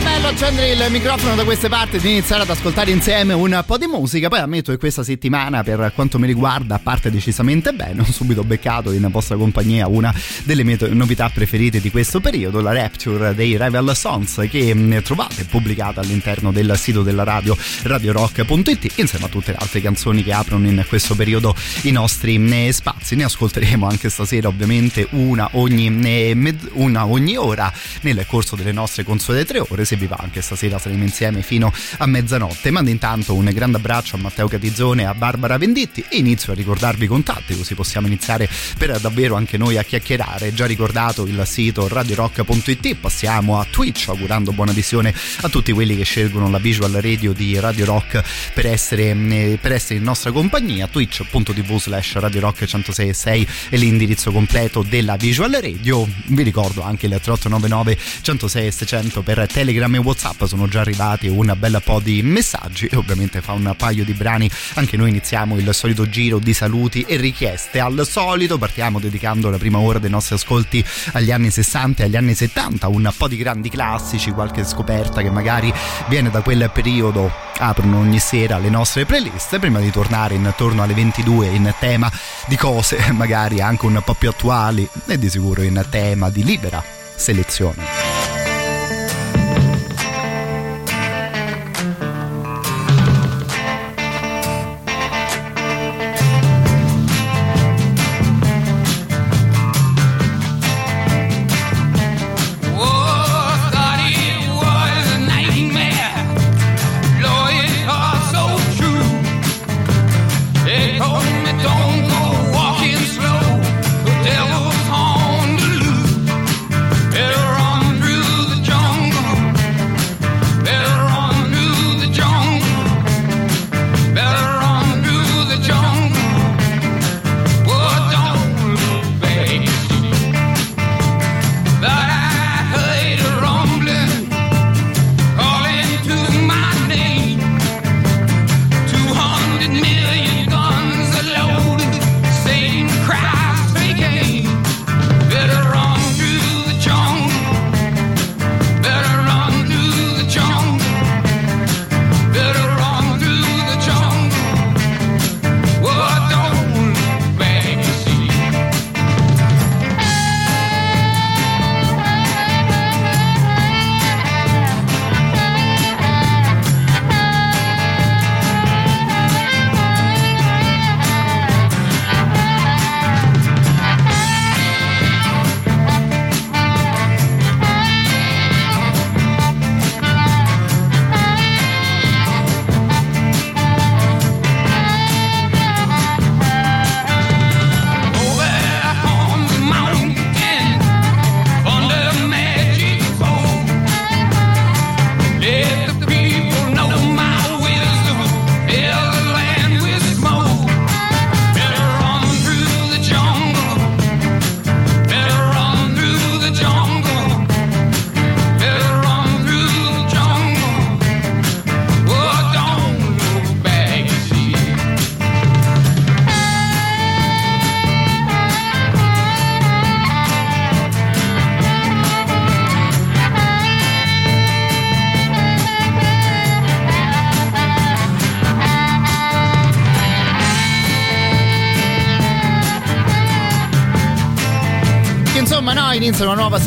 Bello accendere il microfono da queste parti e di iniziare ad ascoltare insieme un po' di musica. Poi ammetto che questa settimana, per quanto mi riguarda, parte decisamente bene. Ho subito beccato in vostra compagnia una delle mie novità preferite di questo periodo, la Rapture dei Rival Songs, che mm, trovate pubblicata all'interno del sito della radio radiorock.it insieme a tutte le altre canzoni che aprono in questo periodo i nostri mm, spazi. Ne ascolteremo anche stasera, ovviamente, una ogni, mm, una ogni ora nel corso delle nostre consuete tre ore. Se vi va anche stasera saremo insieme fino a mezzanotte. Mando intanto un grande abbraccio a Matteo Catizzone e a Barbara Venditti e inizio a ricordarvi i contatti così possiamo iniziare per davvero anche noi a chiacchierare. Già ricordato il sito radiorock.it, passiamo a Twitch augurando buona visione a tutti quelli che scelgono la visual radio di Radio Rock per essere, eh, per essere in nostra compagnia. Twitch.tv slash Radio Rock 106 è l'indirizzo completo della visual radio. Vi ricordo anche il 3899 106 600 per Telegram e WhatsApp sono già arrivati un bel po' di messaggi e ovviamente fa un paio di brani. Anche noi iniziamo il solito giro di saluti e richieste. Al solito partiamo dedicando la prima ora dei nostri ascolti agli anni 60 e agli anni 70, un po' di grandi classici, qualche scoperta che magari viene da quel periodo. Aprono ogni sera le nostre playlist prima di tornare intorno alle 22 in tema di cose magari anche un po' più attuali e di sicuro in tema di libera selezione.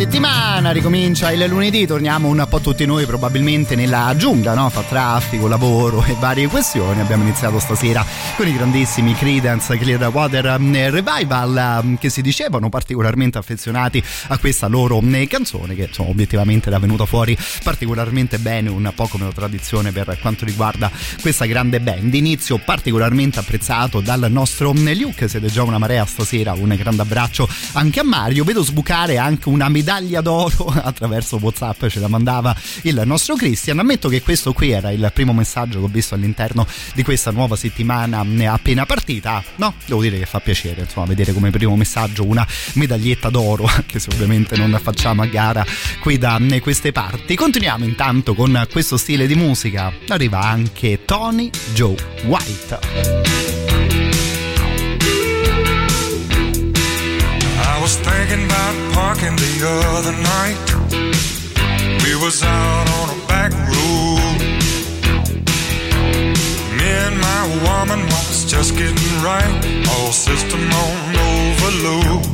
Inizia una nuova settimana, ricomincia il lunedì, torniamo un po' tutti noi probabilmente nella giungla, no? Fa traffico, lavoro e varie questioni. Abbiamo iniziato stasera con i grandissimi Credence Clearwater mm, Revival mm, che si dicevano particolarmente affezionati a questa loro mm, canzone che insomma obiettivamente era venuta fuori particolarmente bene, un po' come una tradizione per quanto riguarda questa grande band. Inizio particolarmente apprezzato dal nostro Luke, siete già una marea stasera, un grande abbraccio anche a Mario. Vedo sbucare anche una medaglia d'oro attraverso Whatsapp ce la mandava il nostro Christian. Ammetto che questo qui era il primo messaggio che ho visto all'interno di questa nuova settimana appena partita. No? devo dire che fa piacere insomma vedere come primo messaggio una medaglietta d'oro anche se ovviamente non facciamo a gara qui da queste parti. Continuiamo intanto con questo stile di musica. Arriva anche Tony Joe White. I was thinking about parking other night. We was out on a back road. Me and my woman was just getting right. All system on overload.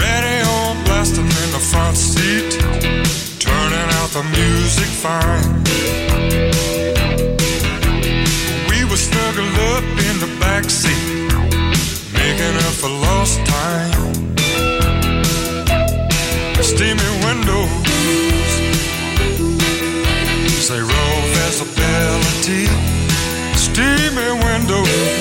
Radio blasting in the front seat. Turning out the music fine. We were snuggled up in the back seat making up for lost time. Steamy windows, say roll visibility. Steamy windows,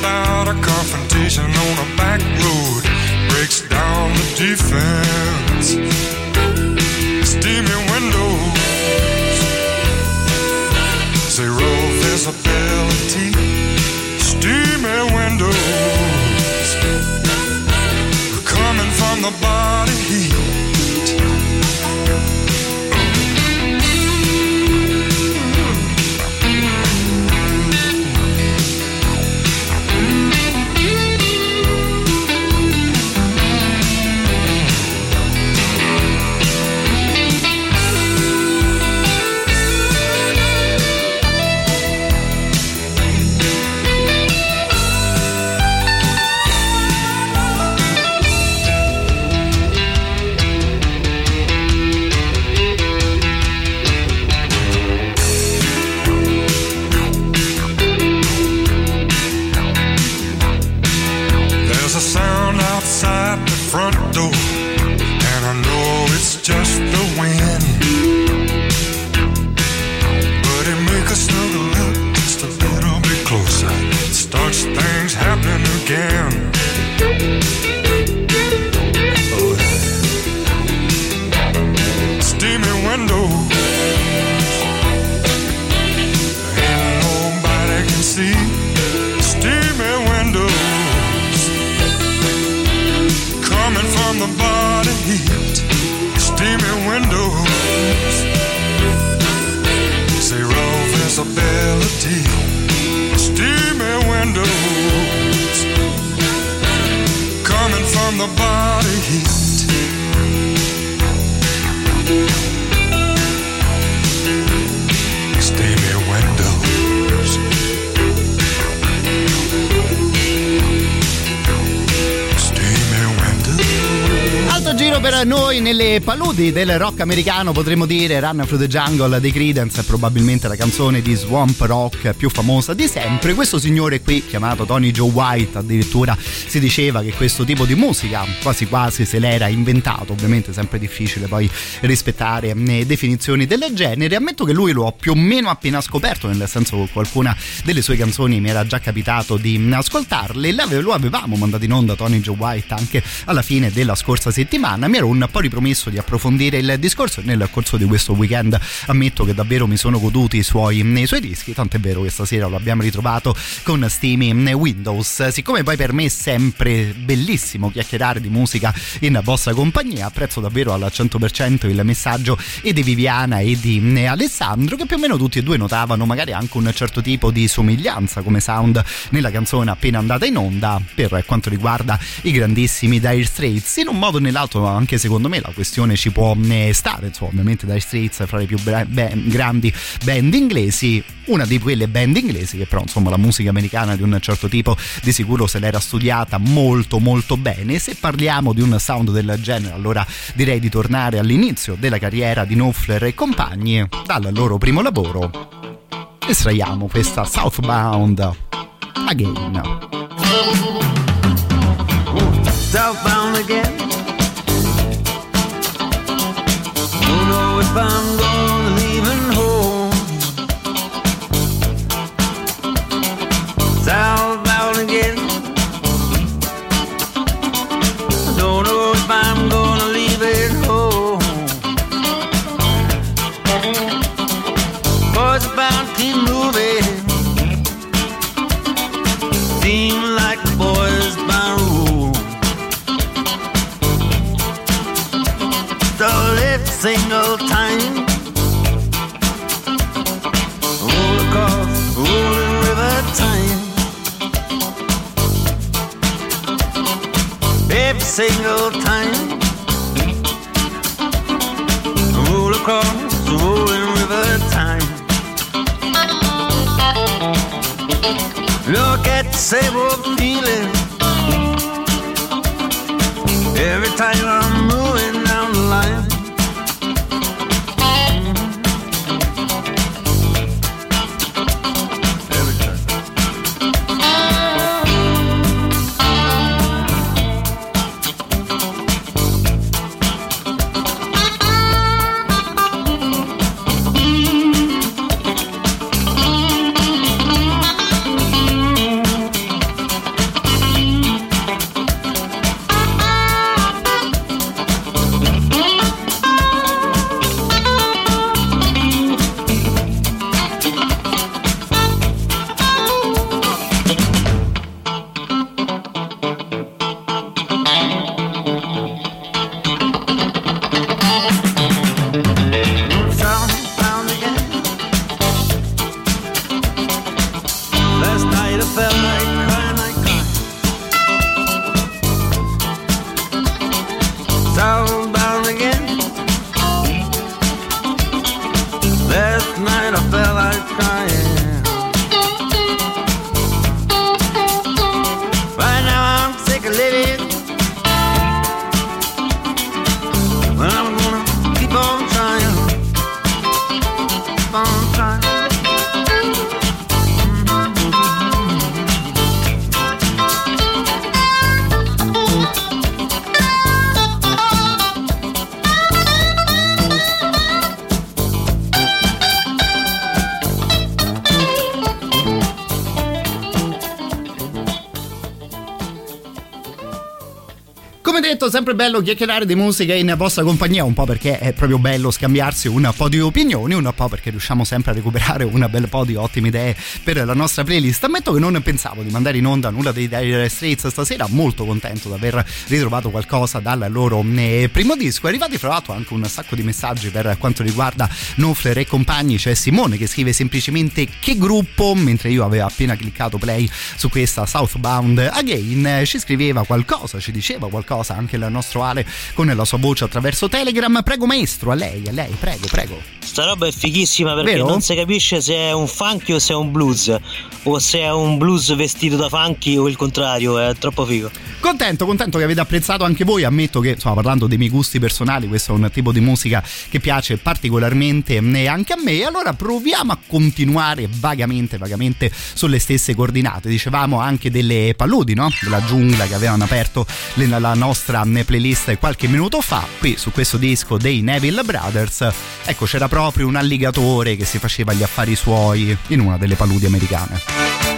about a confrontation on a back road breaks down the defense. Steamy windows, zero visibility. Steamy windows coming from the body Per noi nelle paludi del rock americano, potremmo dire Run Through the Jungle dei Creedence, è probabilmente la canzone di swamp rock più famosa di sempre. Questo signore qui, chiamato Tony Joe White, addirittura si diceva che questo tipo di musica quasi quasi se l'era inventato, ovviamente è sempre difficile poi rispettare eh, definizioni del genere. Ammetto che lui lo ho più o meno appena scoperto, nel senso che qualcuna delle sue canzoni mi era già capitato di ascoltarle. Lo avevamo mandato in onda Tony Joe White anche alla fine della scorsa settimana. Mi ero un po' ripromesso di approfondire il discorso nel corso di questo weekend ammetto che davvero mi sono goduti i suoi, i suoi dischi. Tant'è vero che stasera lo abbiamo ritrovato con Steamy Windows. Siccome poi per me è sempre bellissimo chiacchierare di musica in vostra compagnia, apprezzo davvero al 100% il messaggio e di Viviana e di Alessandro che più o meno tutti e due notavano magari anche un certo tipo di somiglianza come sound nella canzone appena andata in onda per quanto riguarda i grandissimi Dire Straits in un modo o nell'altro anche secondo me la questione ci può eh, stare, insomma, ovviamente dai Streets fra le più bra- ben, grandi band inglesi, una di quelle band inglesi che però insomma la musica americana di un certo tipo di sicuro se l'era studiata molto molto bene. Se parliamo di un sound del genere, allora direi di tornare all'inizio della carriera di Knopfler e compagni, dal loro primo lavoro. Estraiamo questa Southbound Again. Southbound again. I'm single time. Roll across the rolling river time. Look at the same old feeling. Every time I'm sempre bello chiacchierare di musica in vostra compagnia, un po' perché è proprio bello scambiarsi un po' di opinioni, un po' perché riusciamo sempre a recuperare un bel po' di ottime idee per la nostra playlist. Ammetto che non pensavo di mandare in onda nulla dei Dire Straits stasera, molto contento di aver ritrovato qualcosa dal loro eh, primo disco. È arrivato fra l'altro anche un sacco di messaggi per quanto riguarda Knopfler e compagni, c'è Simone che scrive semplicemente che gruppo, mentre io avevo appena cliccato play su questa Southbound Again, ci scriveva qualcosa, ci diceva qualcosa anche il nostro Ale con la sua voce attraverso Telegram. Prego maestro, a lei, a lei, prego, prego. Sta roba è fighissima perché Vero? non si capisce se è un funky o se è un blues o se è un blues vestito da funky o il contrario, è troppo figo. Contento, contento che avete apprezzato anche voi. Ammetto che, insomma, parlando dei miei gusti personali, questo è un tipo di musica che piace particolarmente e anche a me. Allora proviamo a continuare vagamente, vagamente sulle stesse coordinate. Dicevamo anche delle paludi, no? Della giungla che avevano aperto la nostra eh, playlist qualche minuto fa. Qui su questo disco dei Neville Brothers, ecco, c'era proprio un alligatore che si faceva gli affari suoi in una delle paludi americane.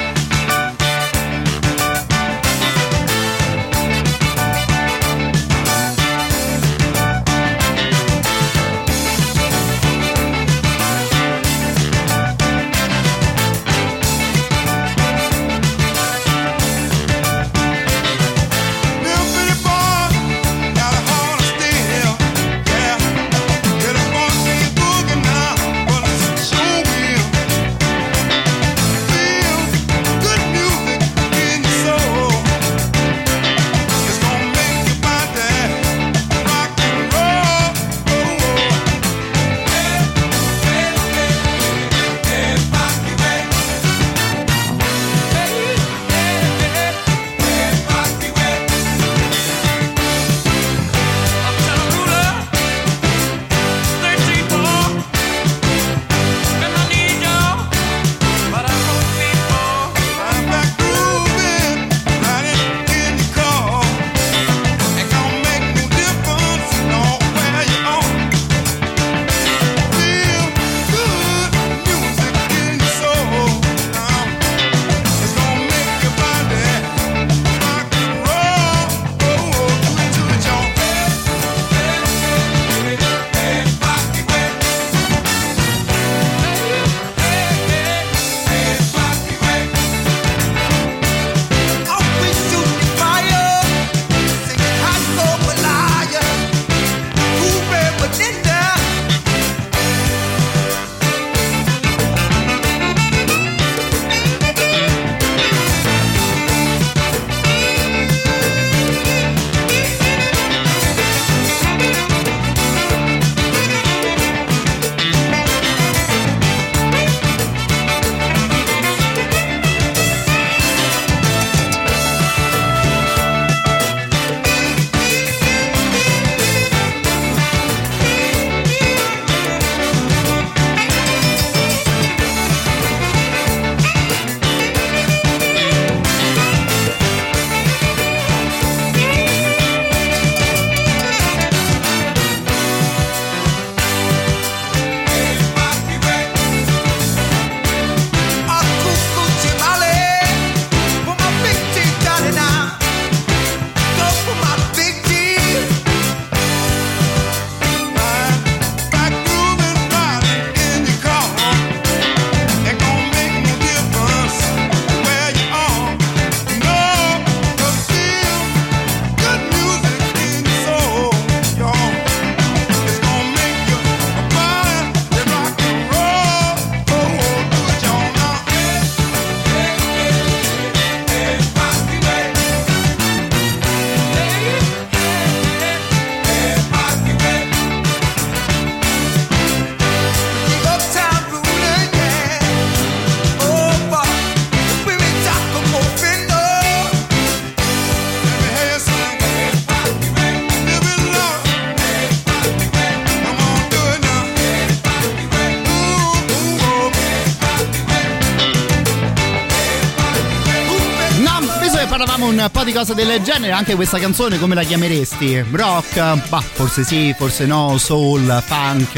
Po' di cose del genere, anche questa canzone come la chiameresti? Rock? Bah, forse sì, forse no, soul, funk,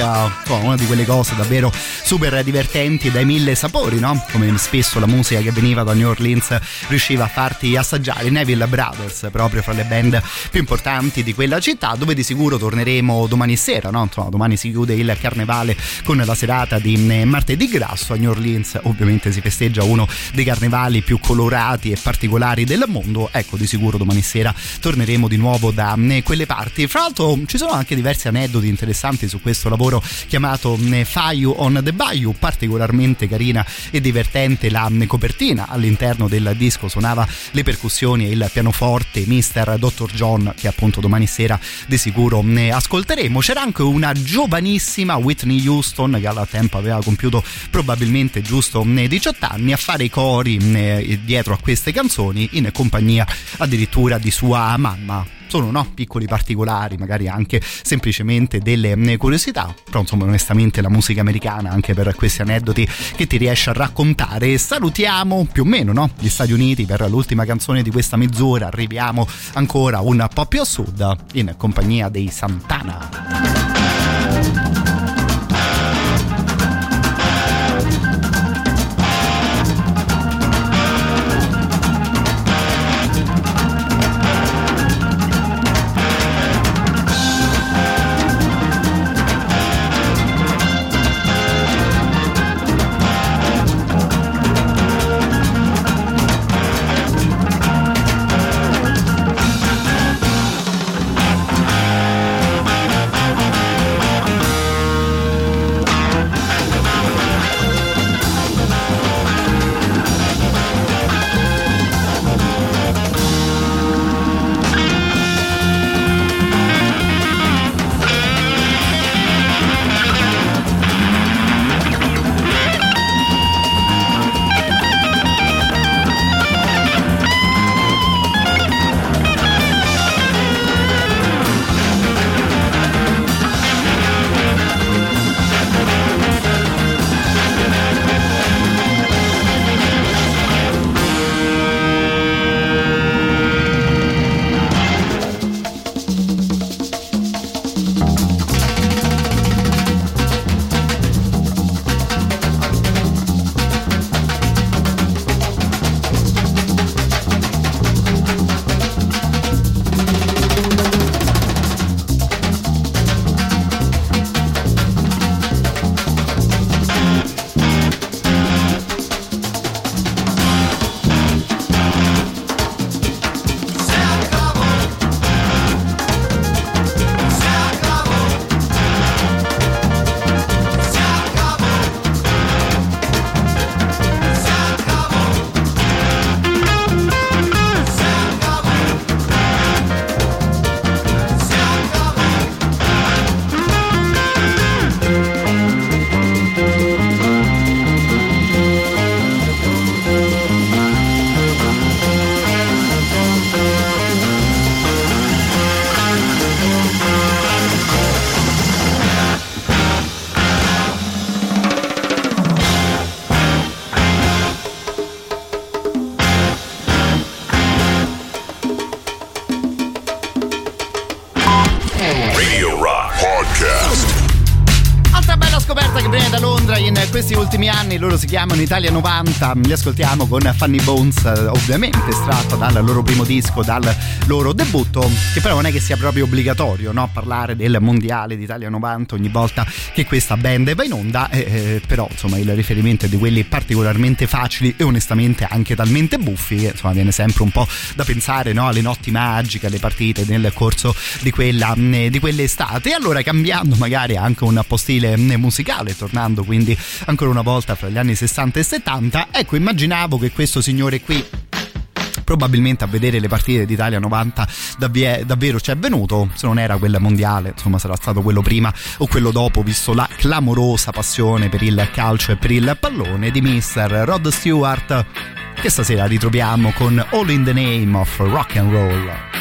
una di quelle cose davvero super divertenti dai mille sapori, no? Come spesso la musica che veniva da New Orleans riusciva a farti assaggiare. Neville Brothers, proprio fra le band più importanti di quella città, dove di sicuro torneremo domani sera, no? Insomma, domani si chiude il carnevale con la serata di eh, martedì grasso a New Orleans, ovviamente si festeggia uno dei carnevali più colorati e particolari del mondo. Ecco, di sicuro domani sera torneremo di nuovo da eh, quelle parti. Fra l'altro ci sono anche diversi aneddoti interessanti su questo lavoro chiamato eh, Fayu on the Bayou, particolarmente carina e divertente la copertina all'interno del disco suonava le percussioni e il pianoforte Mr. Dr. John che appunto domani sera di sicuro ne ascolteremo. C'era anche una giovanissima Whitney Houston che al tempo aveva compiuto probabilmente giusto 18 anni a fare i cori dietro a queste canzoni in compagnia addirittura di sua mamma sono no, piccoli particolari, magari anche semplicemente delle mm, curiosità, però insomma onestamente la musica americana anche per questi aneddoti che ti riesce a raccontare. Salutiamo più o meno no? gli Stati Uniti per l'ultima canzone di questa mezz'ora, arriviamo ancora un po' più a sud in compagnia dei Santana. Ultimi anni, loro si chiamano Italia 90, li ascoltiamo con Funny Bones, ovviamente estratto dal loro primo disco, dal loro debutto, che però non è che sia proprio obbligatorio no? parlare del mondiale d'Italia 90 ogni volta che questa band va in onda, eh, eh, però insomma il riferimento è di quelli particolarmente facili e onestamente anche talmente buffi che insomma viene sempre un po' da pensare no? alle notti magiche, alle partite nel corso di, quella, mm, di quell'estate. E allora cambiando magari anche un po' stile mm, musicale, tornando quindi ancora una volta fra gli anni 60 e 70. Ecco, immaginavo che questo signore qui probabilmente a vedere le partite d'Italia 90 davvero ci è venuto. Se non era quella mondiale insomma sarà stato quello prima o quello dopo visto la clamorosa passione per il calcio e per il pallone di mister Rod Stewart che stasera ritroviamo con All in the Name of Rock and Roll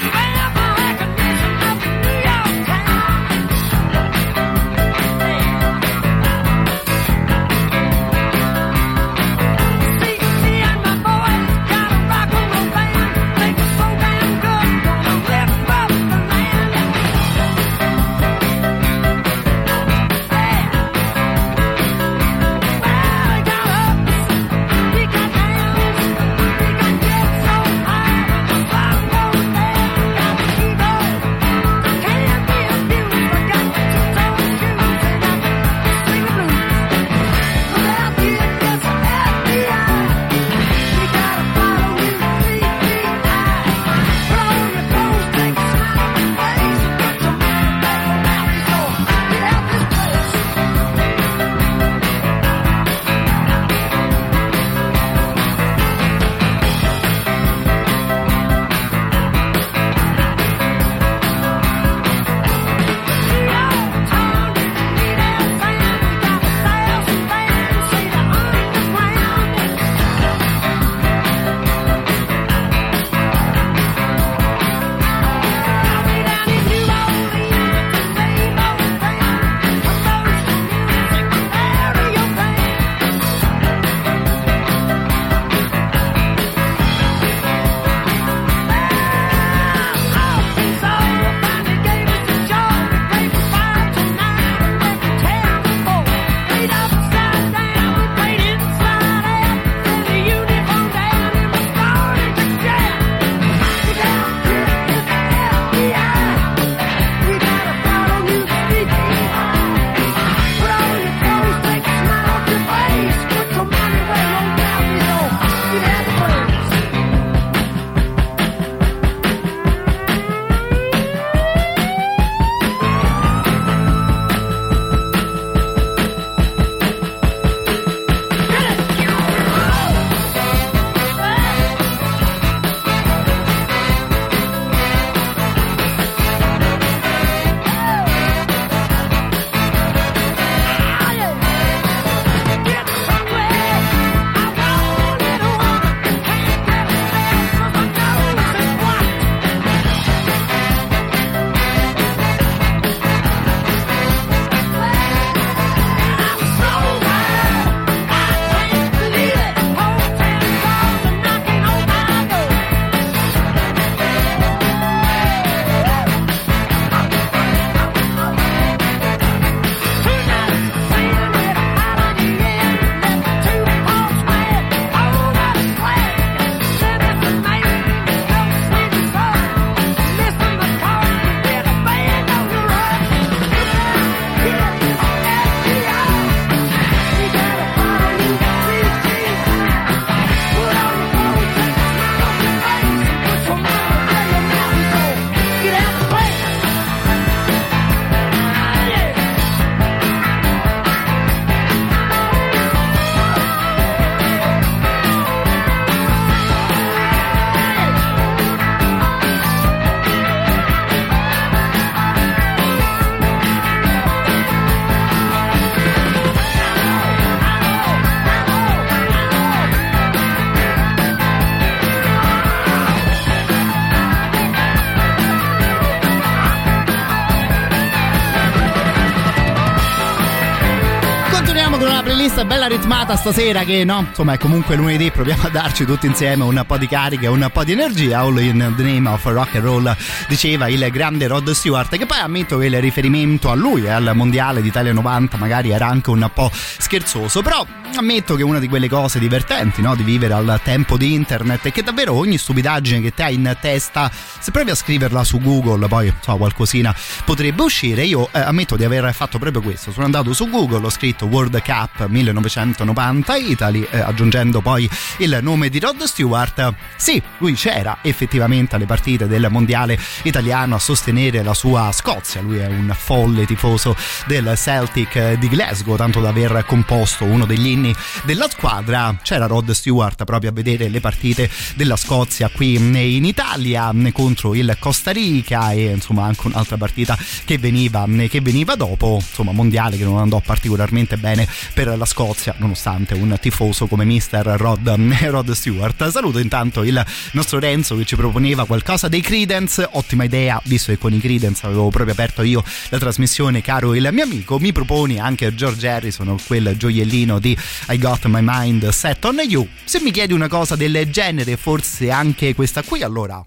playlist bella ritmata stasera che no, insomma è comunque lunedì, proviamo a darci tutti insieme un po' di carica un po' di energia. All in the name of rock and roll, diceva il grande Rod Stewart, che poi ammetto che il riferimento a lui e al mondiale d'Italia 90 magari era anche un po' scherzoso, però ammetto che è una di quelle cose divertenti, no? Di vivere al tempo di internet e che davvero ogni stupidaggine che te hai in testa, se provi a scriverla su Google, poi so, qualcosina potrebbe uscire. Io eh, ammetto di aver fatto proprio questo. Sono andato su Google, ho scritto World Cup 1990 Italy, eh, aggiungendo poi il nome di Rod Stewart. Sì, lui c'era effettivamente alle partite del mondiale italiano a sostenere la sua Scozia. Lui è un folle tifoso del Celtic di Glasgow, tanto da aver composto uno degli inni della squadra. C'era Rod Stewart proprio a vedere le partite della Scozia qui in Italia contro il Costa Rica e insomma anche un'altra partita che veniva, che veniva dopo, insomma mondiale che non andò particolarmente bene per la Scozia nonostante un tifoso come Mr. Rod, Rod Stewart. Saluto intanto il nostro Renzo che ci proponeva qualcosa dei Credence, ottima idea visto che con i Credence avevo proprio aperto io la trasmissione caro il mio amico, mi proponi anche George Harrison quel gioiellino di I Got My Mind Set on You. Se mi chiedi una cosa del genere, forse anche questa qui, allora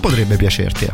potrebbe piacerti.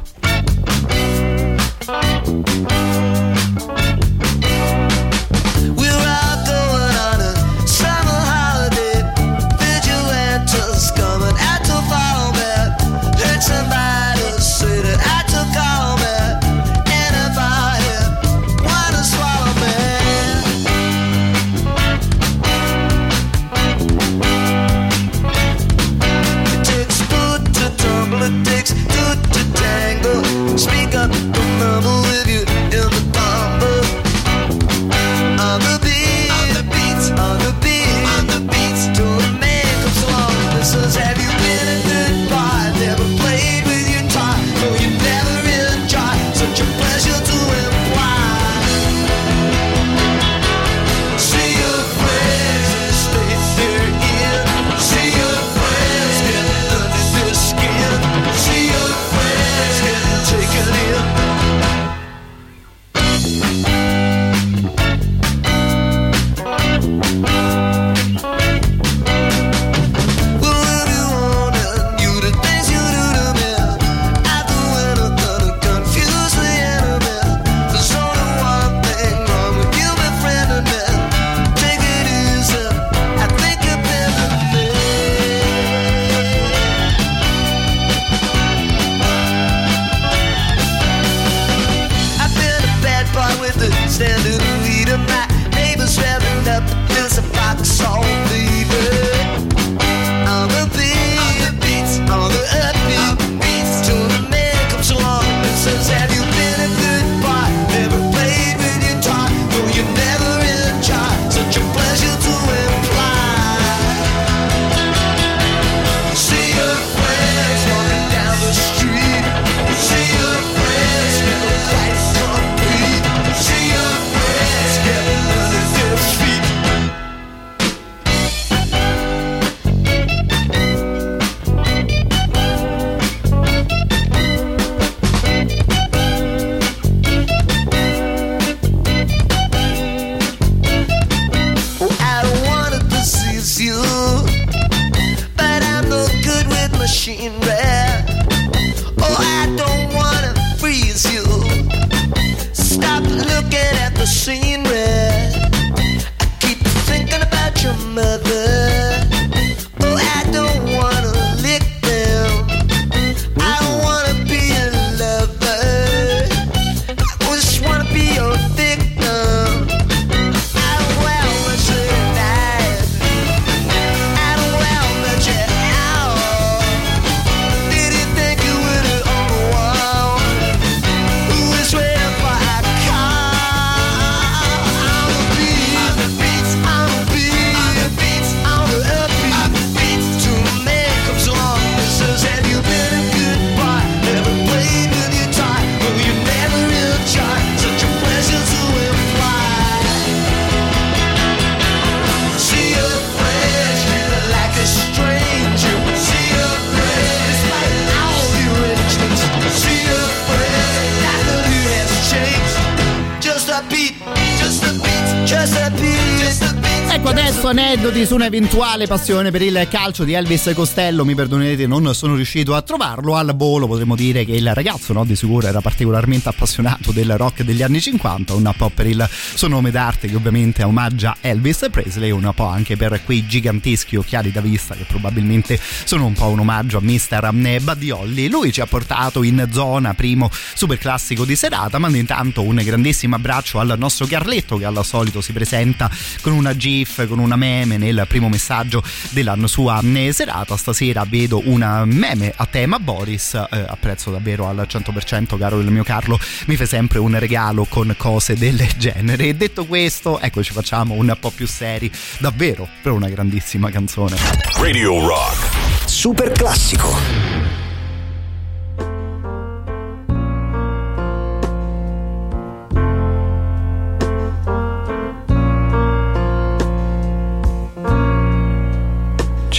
Un'eventuale passione per il calcio di Elvis Costello. Mi perdonerete, non sono riuscito a trovarlo. Al volo potremmo dire che il ragazzo, no, di sicuro, era particolarmente appassionato del rock degli anni 50. Un po' per il suo nome d'arte, che ovviamente omaggia Elvis Presley, un po' anche per quei giganteschi occhiali da vista che probabilmente sono un po' un omaggio a Mr. Buddy Holly. Lui ci ha portato in zona primo super classico di serata, ma intanto un grandissimo abbraccio al nostro Carletto che al solito si presenta con una GIF, con una meme nel primo messaggio della sua eh, serata. Stasera vedo una meme a tema Boris, eh, apprezzo davvero al 100% caro il mio Carlo, mi fai sempre un regalo con cose del genere. E detto questo, ecco ci facciamo un po' più seri, davvero per una grandissima canzone. Radio Rock. Super classico.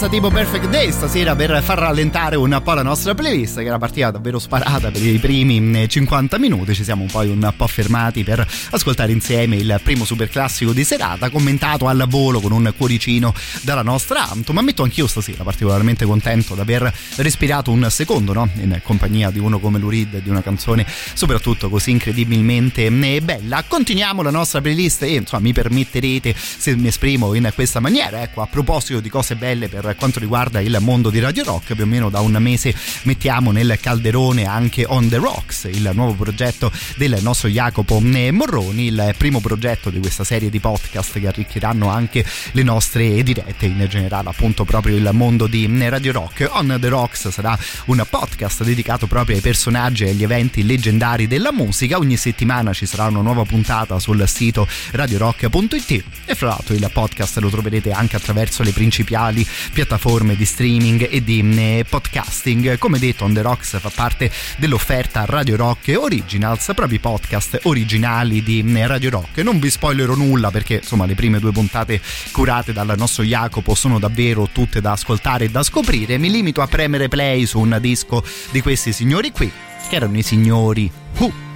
cosa tipo Perfect Day stasera per far rallentare un po' la nostra playlist che era partita davvero sparata per i primi 50 minuti, ci siamo poi un po' fermati per ascoltare insieme il primo super classico di serata commentato al volo con un cuoricino dalla nostra Anto, ma ammetto anch'io stasera particolarmente contento di aver respirato un secondo no? in compagnia di uno come Lurid di una canzone soprattutto così incredibilmente eh, bella. Continuiamo la nostra playlist e insomma mi permetterete se mi esprimo in questa maniera, ecco, a proposito di cose belle per quanto riguarda il mondo di Radio Rock, più o meno da un mese mettiamo nel calderone anche On The Rocks, il nuovo progetto del nostro Jacopo Morroni, il primo progetto di questa serie di podcast che arricchiranno anche le nostre dirette, in generale appunto proprio il mondo di Radio Rock. On The Rocks sarà un podcast dedicato proprio ai personaggi e agli eventi leggendari della musica, ogni settimana ci sarà una nuova puntata sul sito radiorock.it e fra l'altro il podcast lo troverete anche attraverso le principali piattaforme di streaming e di eh, podcasting. Come detto, On The Rocks fa parte dell'offerta Radio Rock Originals, proprio i podcast originali di eh, Radio Rock. Non vi spoilerò nulla perché insomma le prime due puntate curate dal nostro Jacopo sono davvero tutte da ascoltare e da scoprire. Mi limito a premere play su un disco di questi signori qui, che erano i signori Who.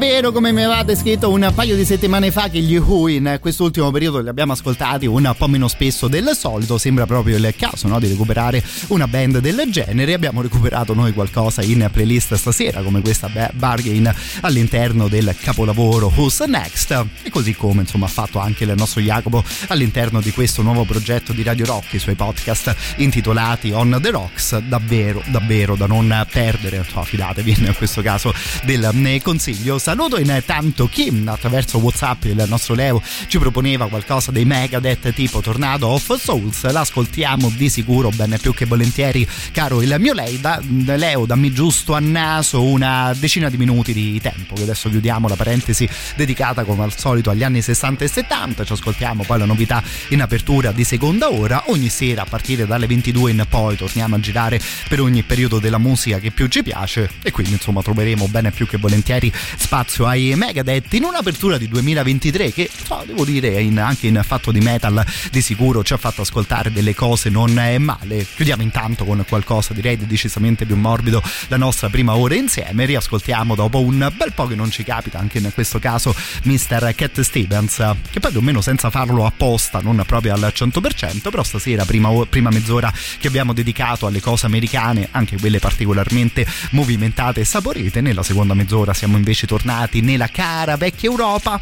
Vero, come mi avevate scritto un paio di settimane fa, che gli Who in quest'ultimo periodo li abbiamo ascoltati un po' meno spesso del solito. Sembra proprio il caso no? di recuperare una band del genere. Abbiamo recuperato noi qualcosa in playlist stasera, come questa bargain all'interno del capolavoro Who's Next. E così come insomma ha fatto anche il nostro Jacopo all'interno di questo nuovo progetto di Radio Rock, i suoi podcast intitolati On the Rocks. Davvero, davvero da non perdere. So, fidatevi in questo caso del consiglio. Saluto intanto chi attraverso WhatsApp il nostro Leo ci proponeva qualcosa dei Megadeth tipo Tornado of Souls. L'ascoltiamo di sicuro bene più che volentieri, caro il mio Lei. Da, Leo, dammi giusto a naso una decina di minuti di tempo. Che adesso chiudiamo la parentesi dedicata come al solito agli anni 60 e 70. Ci ascoltiamo poi la novità in apertura di seconda ora. Ogni sera a partire dalle 22 in poi torniamo a girare per ogni periodo della musica che più ci piace e quindi insomma troveremo bene più che volentieri spazio ai Megadeth in un'apertura di 2023 che devo dire in, anche in fatto di metal di sicuro ci ha fatto ascoltare delle cose non male chiudiamo intanto con qualcosa direi di decisamente più morbido la nostra prima ora insieme riascoltiamo dopo un bel po' che non ci capita anche in questo caso Mr. Cat Stevens che poi più o meno senza farlo apposta non proprio al 100% però stasera prima, prima mezz'ora che abbiamo dedicato alle cose americane anche quelle particolarmente movimentate e saporite nella seconda mezz'ora siamo invece tornati nella cara vecchia Europa,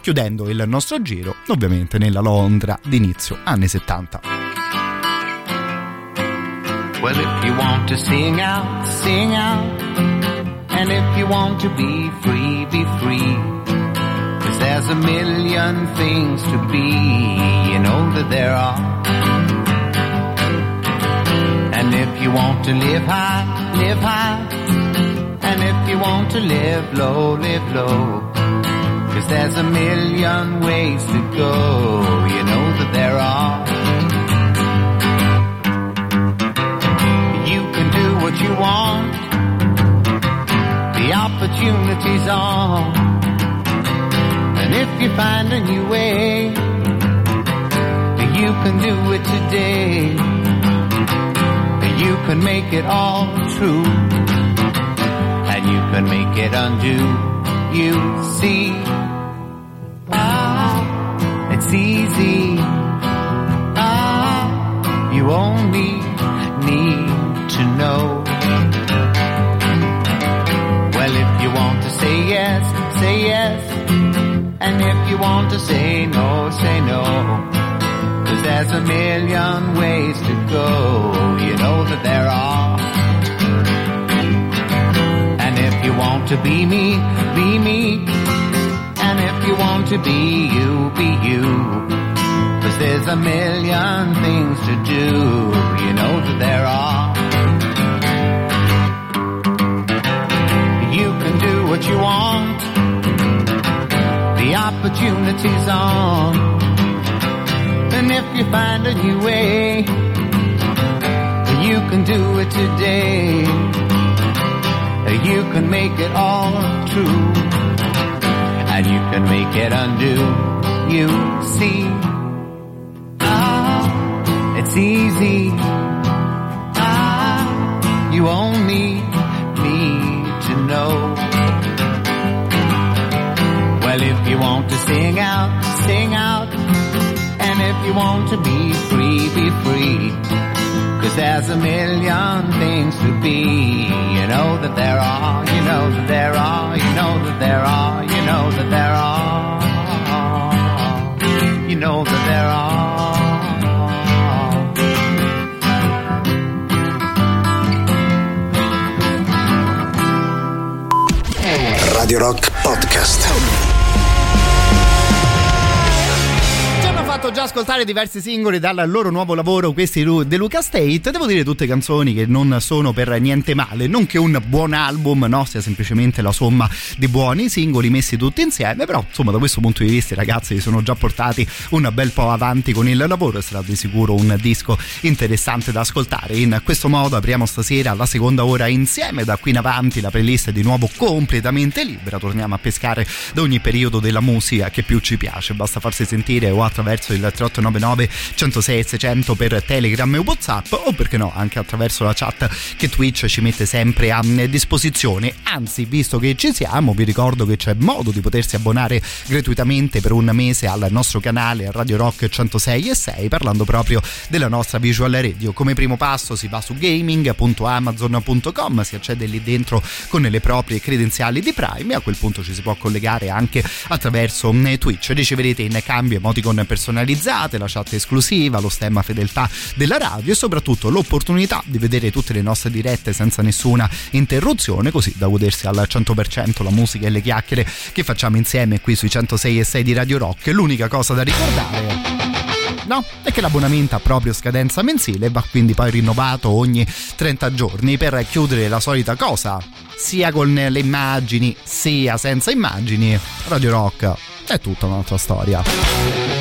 chiudendo il nostro giro ovviamente nella Londra d'inizio anni 70. Well, if you want to sing out, sing out. And if you want to be free, be free. Cause there's a million things to be, you know that there are. And if you want to live high, live high. And if you want to live low, live low. Cause there's a million ways to go, you know that there are. You can do what you want, the opportunities are. And if you find a new way, you can do it today. You can make it all true and make it undo. You see, ah, it's easy. Ah, you only need to know. Well, if you want to say yes, say yes. And if you want to say no, say no. Cause there's a million ways to go. You know that there are. Want to be me, be me. And if you want to be you, be you. Cause there's a million things to do. You know that there are. You can do what you want. The opportunity's on. And if you find a new way, you can do it today. You can make it all true. And you can make it undo. You see. Ah, it's easy. Ah, you only need to know. Well, if you want to sing out, sing out. And if you want to be free, be free. Cause there's a million things to be. You know that there are, you know that there are, you know that there are, you know that there are. You know that there are. Radio Rock Podcast. Fatto già ascoltare diversi singoli dal loro nuovo lavoro, questi De Luca State. Devo dire tutte canzoni che non sono per niente male. Non che un buon album no, sia semplicemente la somma di buoni singoli messi tutti insieme. Però, insomma, da questo punto di vista, i ragazzi si sono già portati un bel po' avanti con il lavoro. E sarà di sicuro un disco interessante da ascoltare. In questo modo apriamo stasera la seconda ora insieme. Da qui in avanti la playlist è di nuovo completamente libera. Torniamo a pescare da ogni periodo della musica che più ci piace. Basta farsi sentire o attraverso attraverso il 3899 106 600 per Telegram e Whatsapp o perché no anche attraverso la chat che Twitch ci mette sempre a disposizione. Anzi, visto che ci siamo, vi ricordo che c'è modo di potersi abbonare gratuitamente per un mese al nostro canale Radio Rock 106 e 6 parlando proprio della nostra visual radio. Come primo passo si va su gaming.amazon.com, si accede lì dentro con le proprie credenziali di Prime e a quel punto ci si può collegare anche attraverso mm, Twitch. Riceverete in cambio emoticon personalizzate, la chat esclusiva, lo stemma fedeltà della radio e soprattutto l'opportunità di vedere tutte le nostre dirette senza nessuna interruzione, così da godersi al 100% la musica e le chiacchiere che facciamo insieme qui sui 106 e 6 di Radio Rock. L'unica cosa da ricordare no? È che l'abbonamento ha proprio scadenza mensile e va quindi poi rinnovato ogni 30 giorni per chiudere la solita cosa, sia con le immagini sia senza immagini. Radio Rock è tutta un'altra storia.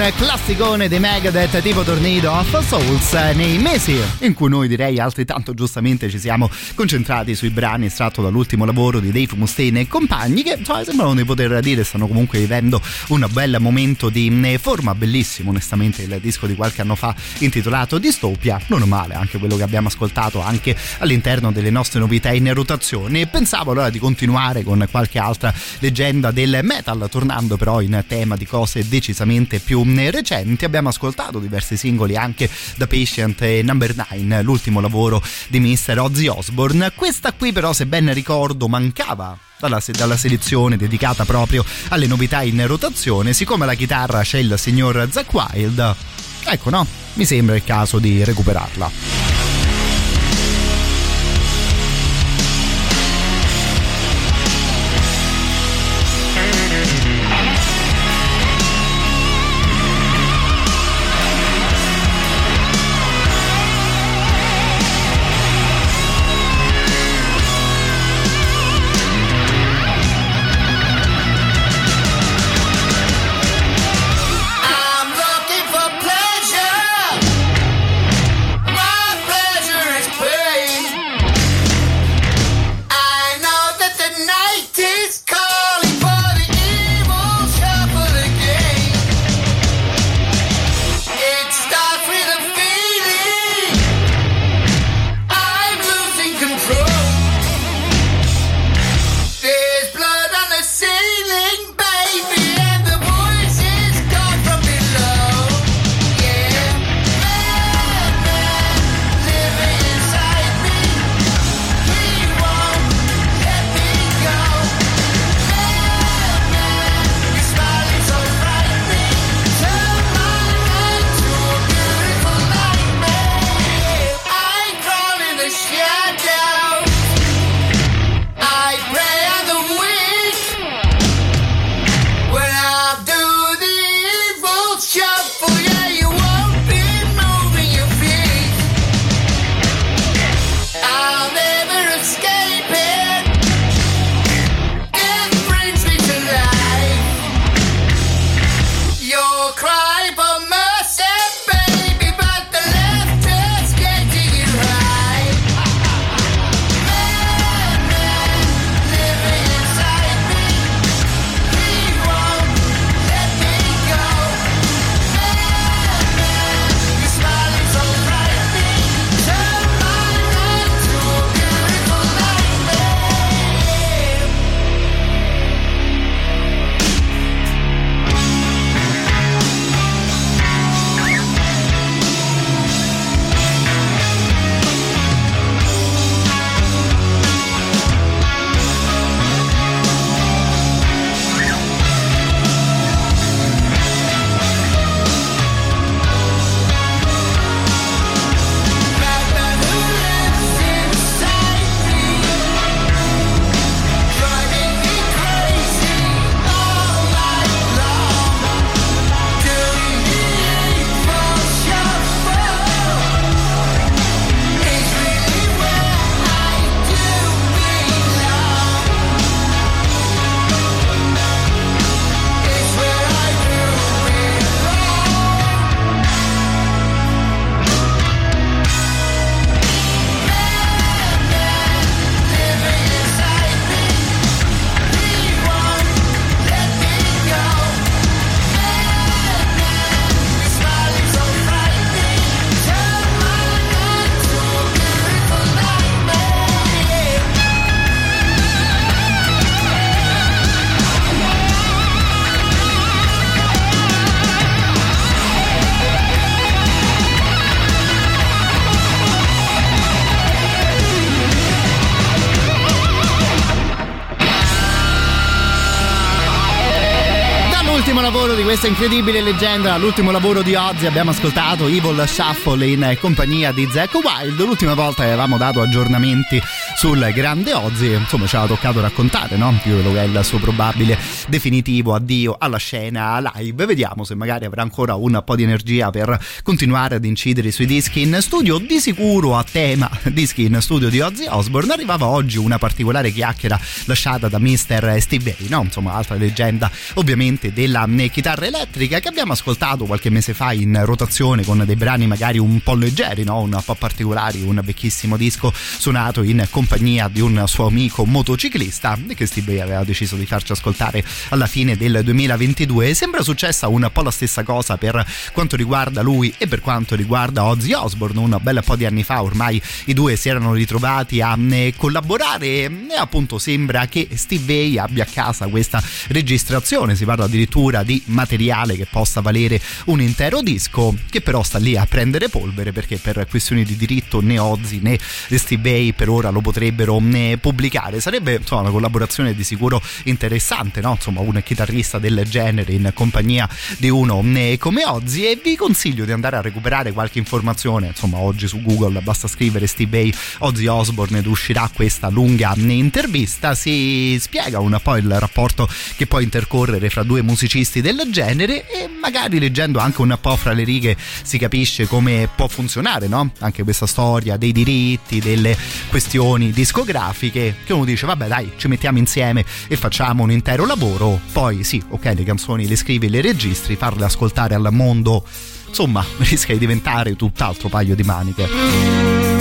Un classicone dei Megadeth tipo Tornado of Souls nei mesi in cui noi direi altrettanto giustamente ci siamo concentrati sui brani estratto dall'ultimo lavoro di Dave Mustaine e compagni che cioè, sembrano di poter dire stanno comunque vivendo un bel momento di mm, forma bellissimo onestamente il disco di qualche anno fa intitolato Distopia non male anche quello che abbiamo ascoltato anche all'interno delle nostre novità in rotazione. Pensavo allora di continuare con qualche altra leggenda del metal tornando però in tema di cose decisamente più recenti. Abbiamo ascoltato diversi singoli anche da Patient e Number 9 l'ultimo lavoro di Mr. Ozzy Osbourne. Questa qui però se ben ricordo mancava dalla, dalla, selezione dedicata proprio alle novità in rotazione. Siccome la chitarra c'è il signor Zack Wild ecco no? Mi sembra il caso di recuperarla questa incredibile leggenda, l'ultimo lavoro di Ozzy abbiamo ascoltato Evil Shuffle in compagnia di Zack Wild. L'ultima volta avevamo dato aggiornamenti sul grande Ozzy, insomma ci aveva toccato raccontare, no? Di quello che è il suo probabile definitivo addio alla scena live. Vediamo se magari avrà ancora un po' di energia per continuare ad incidere sui dischi in studio. Di sicuro a tema dischi in studio di Ozzy Osbourne arrivava oggi una particolare chiacchiera lasciata da Mr. Steve Vai, no? Insomma, altra leggenda ovviamente della chitarra elettrica che abbiamo ascoltato qualche mese fa in rotazione con dei brani magari un po' leggeri, no? un po' particolari, un vecchissimo disco suonato in compagnia di un suo amico motociclista che Steve aveva deciso di farci ascoltare alla fine del 2022. Sembra successa un po' la stessa cosa per quanto riguarda lui e per quanto riguarda Ozzy Osbourne. Un bel po' di anni fa ormai i due si erano ritrovati a eh, collaborare e appunto sembra che Steve Vai abbia a casa questa registrazione. Si parla addirittura di materiale che possa valere un intero disco, che però sta lì a prendere polvere perché per questioni di diritto né Ozzy né Steve Vai per ora lo potrebbero eh, pubblicare. Sarebbe insomma, una collaborazione di sicuro interessante, no? Insomma, un chitarrista del genere in compagnia di uno eh, come Ozzy e vi consiglio di andare a recuperare qualche informazione. Insomma, oggi su Google basta scrivere Steve Vai Ozzy Osbourne ed uscirà questa lunga intervista. Si spiega un po' il rapporto che può intercorrere fra due musicisti del genere e magari leggendo anche un po' fra le righe si capisce come può funzionare, no? Anche questa storia dei diritti, delle questioni discografiche che uno dice vabbè dai ci mettiamo insieme e facciamo un intero lavoro poi sì ok le canzoni le scrivi le registri farle ascoltare al mondo insomma rischia di diventare tutt'altro paio di maniche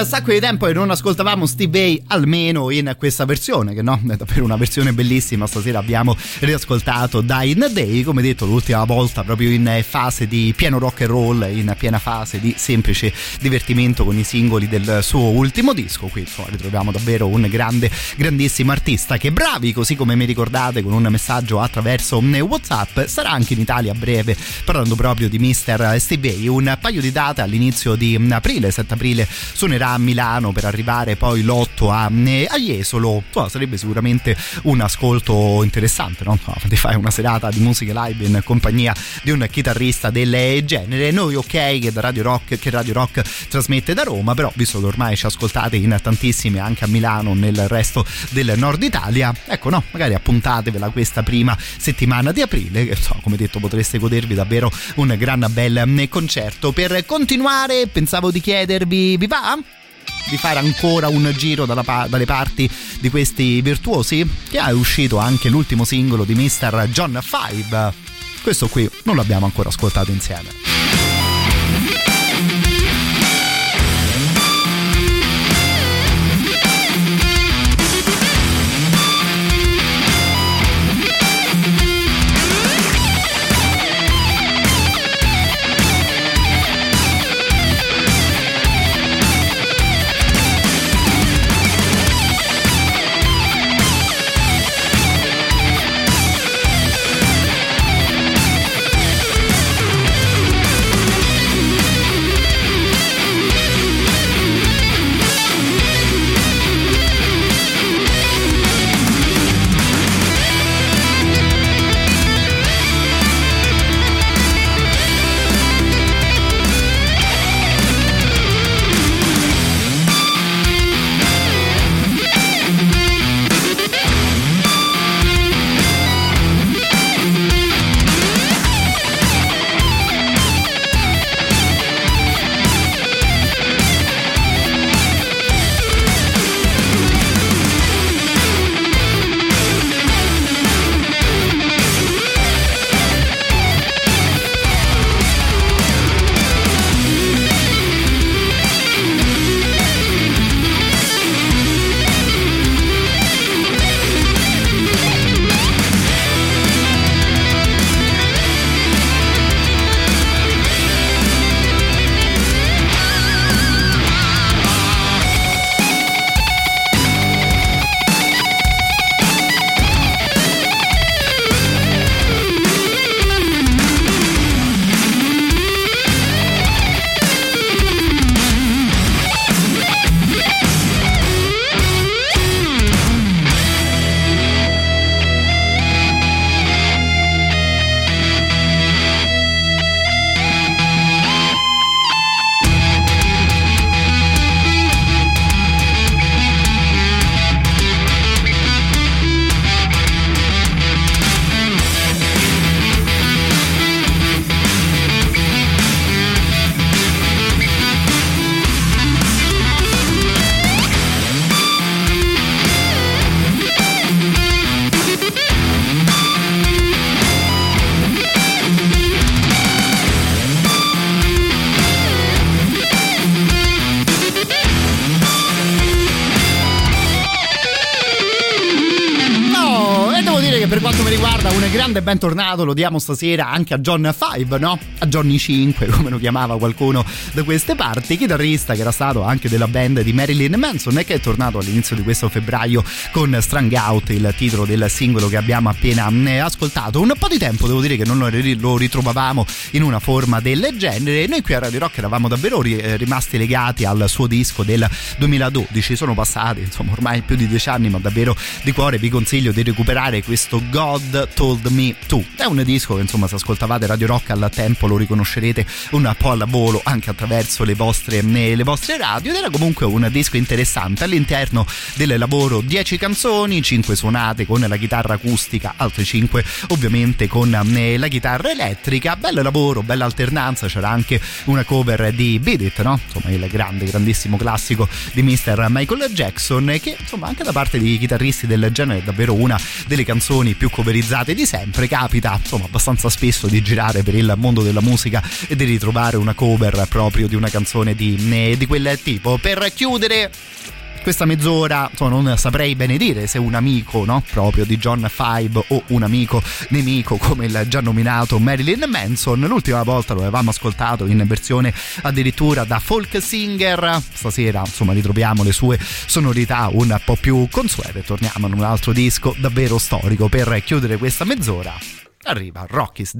un sacco di tempo e non ascoltavamo Steve Vai almeno in questa versione, che no, è davvero una versione bellissima. Stasera abbiamo riascoltato Dying Day, come detto l'ultima volta proprio in fase di pieno rock and roll, in piena fase di semplice divertimento con i singoli del suo ultimo disco. Qui insomma ritroviamo davvero un grande, grandissimo artista che bravi, così come mi ricordate con un messaggio attraverso WhatsApp, sarà anche in Italia a breve, parlando proprio di Mr. Steve Vai. Un paio di date all'inizio di aprile, 7 aprile suonerà a Milano per arrivare poi l'8 a, a Jesolo. Insomma, sarebbe sicuramente un ascolto interessante, no? Ti fai una serata di musica live in compagnia di un chitarrista del genere. Noi ok che da Radio Rock, che Radio Rock trasmette da Roma, però visto che ormai ci ascoltate in tantissime anche a Milano nel resto del nord Italia, ecco no, magari appuntatevela questa prima settimana di aprile, che so, come detto potreste godervi davvero un gran bel concerto. Per continuare pensavo di chiedervi, vi va? Di fare ancora un giro pa- dalle parti di questi virtuosi che è uscito anche l'ultimo singolo di Mr. John Five questo qui non l'abbiamo ancora ascoltato insieme bentornato lo diamo stasera anche a John 5, no? A Johnny 5, come lo chiamava qualcuno da queste parti, chitarrista che era stato anche della band di Marilyn Manson e che è tornato all'inizio di questo febbraio con Strung Out, il titolo del singolo che abbiamo appena eh, ascoltato. Un po' di tempo devo dire che non lo ritrovavamo in una forma del genere. Noi qui a Radio Rock eravamo davvero eh, rimasti legati al suo disco del 2012, sono passati insomma ormai più di dieci anni, ma davvero di cuore vi consiglio di recuperare questo God Told Me Too. È un disco che insomma se ascoltavate Radio Rock al tempo lo riconoscerete un po' al volo anche attraverso le vostre, eh, le vostre radio ed era comunque un disco interessante. All'interno del lavoro 10 canzoni, 5 suonate con la chitarra acustica, altre 5 ovviamente con eh, la chitarra elettrica. Bello lavoro, bella alternanza, c'era anche una cover di Beat no? Insomma il grande, grandissimo classico di Mr. Michael Jackson che insomma anche da parte di chitarristi del genere è davvero una delle canzoni più coverizzate di sempre. Capita insomma abbastanza spesso di girare per il mondo della musica e di ritrovare una cover proprio di una canzone di, di quel tipo. Per chiudere questa mezz'ora insomma, non saprei bene dire se un amico no? proprio di John Five o un amico nemico come il già nominato Marilyn Manson. L'ultima volta lo avevamo ascoltato in versione addirittura da folk singer. Stasera insomma ritroviamo le sue sonorità un po' più consuete. Torniamo in un altro disco davvero storico. Per chiudere questa mezz'ora arriva Rock is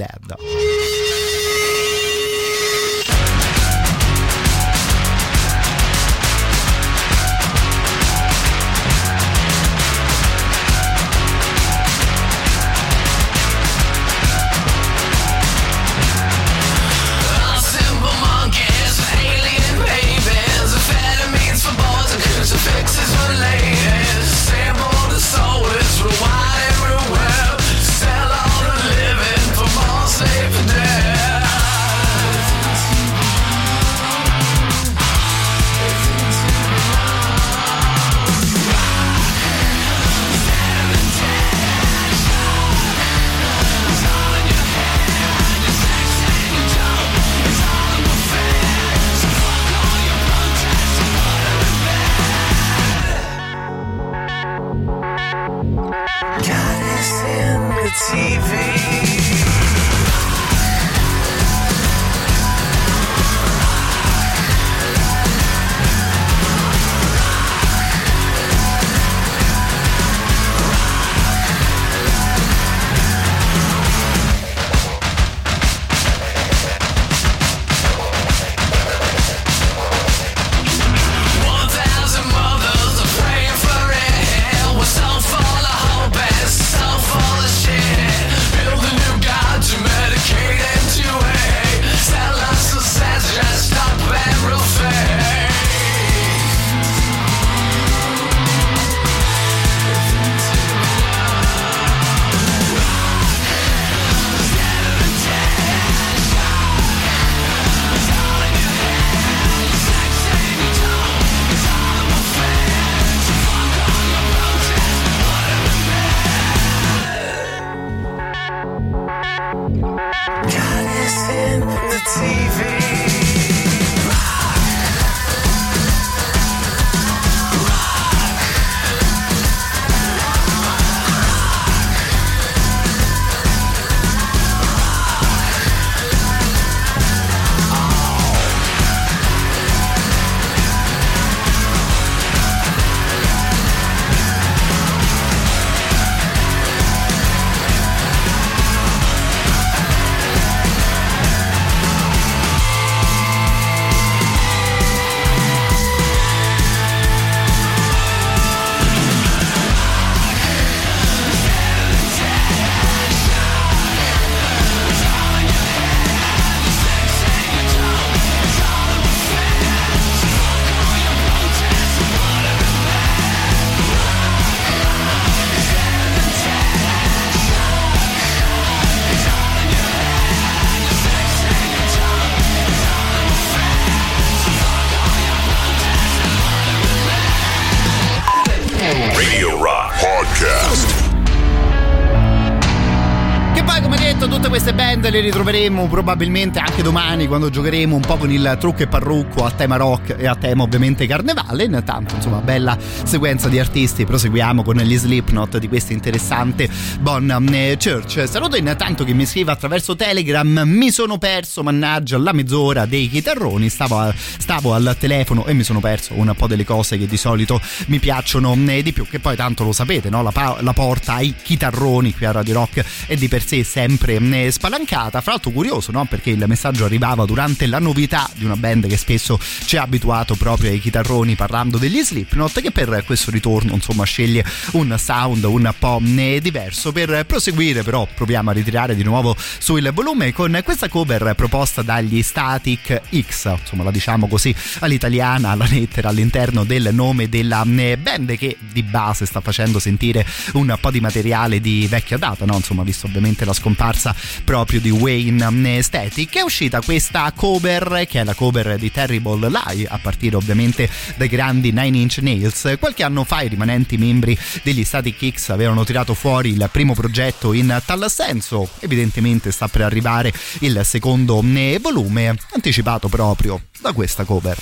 Dead le ritroveremo probabilmente anche domani quando giocheremo un po' con il trucco e parrucco a tema rock e a tema ovviamente carnevale. Intanto, insomma, bella sequenza di artisti. Proseguiamo con gli Slipknot di questa interessante Bon eh, Church. Saluto intanto che mi scrive attraverso Telegram. Mi sono perso, mannaggia, la mezz'ora dei chitarroni. Stavo, stavo al telefono e mi sono perso un po' delle cose che di solito mi piacciono eh, di più. Che poi tanto lo sapete, no? La, la porta ai chitarroni qui a Radio Rock è di per sé sempre eh, spalancata puntata. Fra l'altro curioso, no? Perché il messaggio arrivava durante la novità di una band che spesso ci ha abituato proprio ai chitarroni parlando degli Slipknot che per questo ritorno insomma sceglie un sound un po' diverso. Per proseguire però proviamo a ritirare di nuovo sul volume con questa cover proposta dagli Static X, insomma la diciamo così all'italiana, la lettera all'interno del nome della band che di base sta facendo sentire un po' di materiale di vecchia data, no? Insomma, visto ovviamente la scomparsa proprio di Wayne Static. È uscita questa cover che è la cover di Terrible Lie a partire ovviamente dai grandi Nine Inch Nails. Qualche anno fa i rimanenti membri degli Static Kicks avevano tirato fuori il primo progetto in tal senso, evidentemente sta per arrivare il secondo eh, volume, anticipato proprio da questa cover.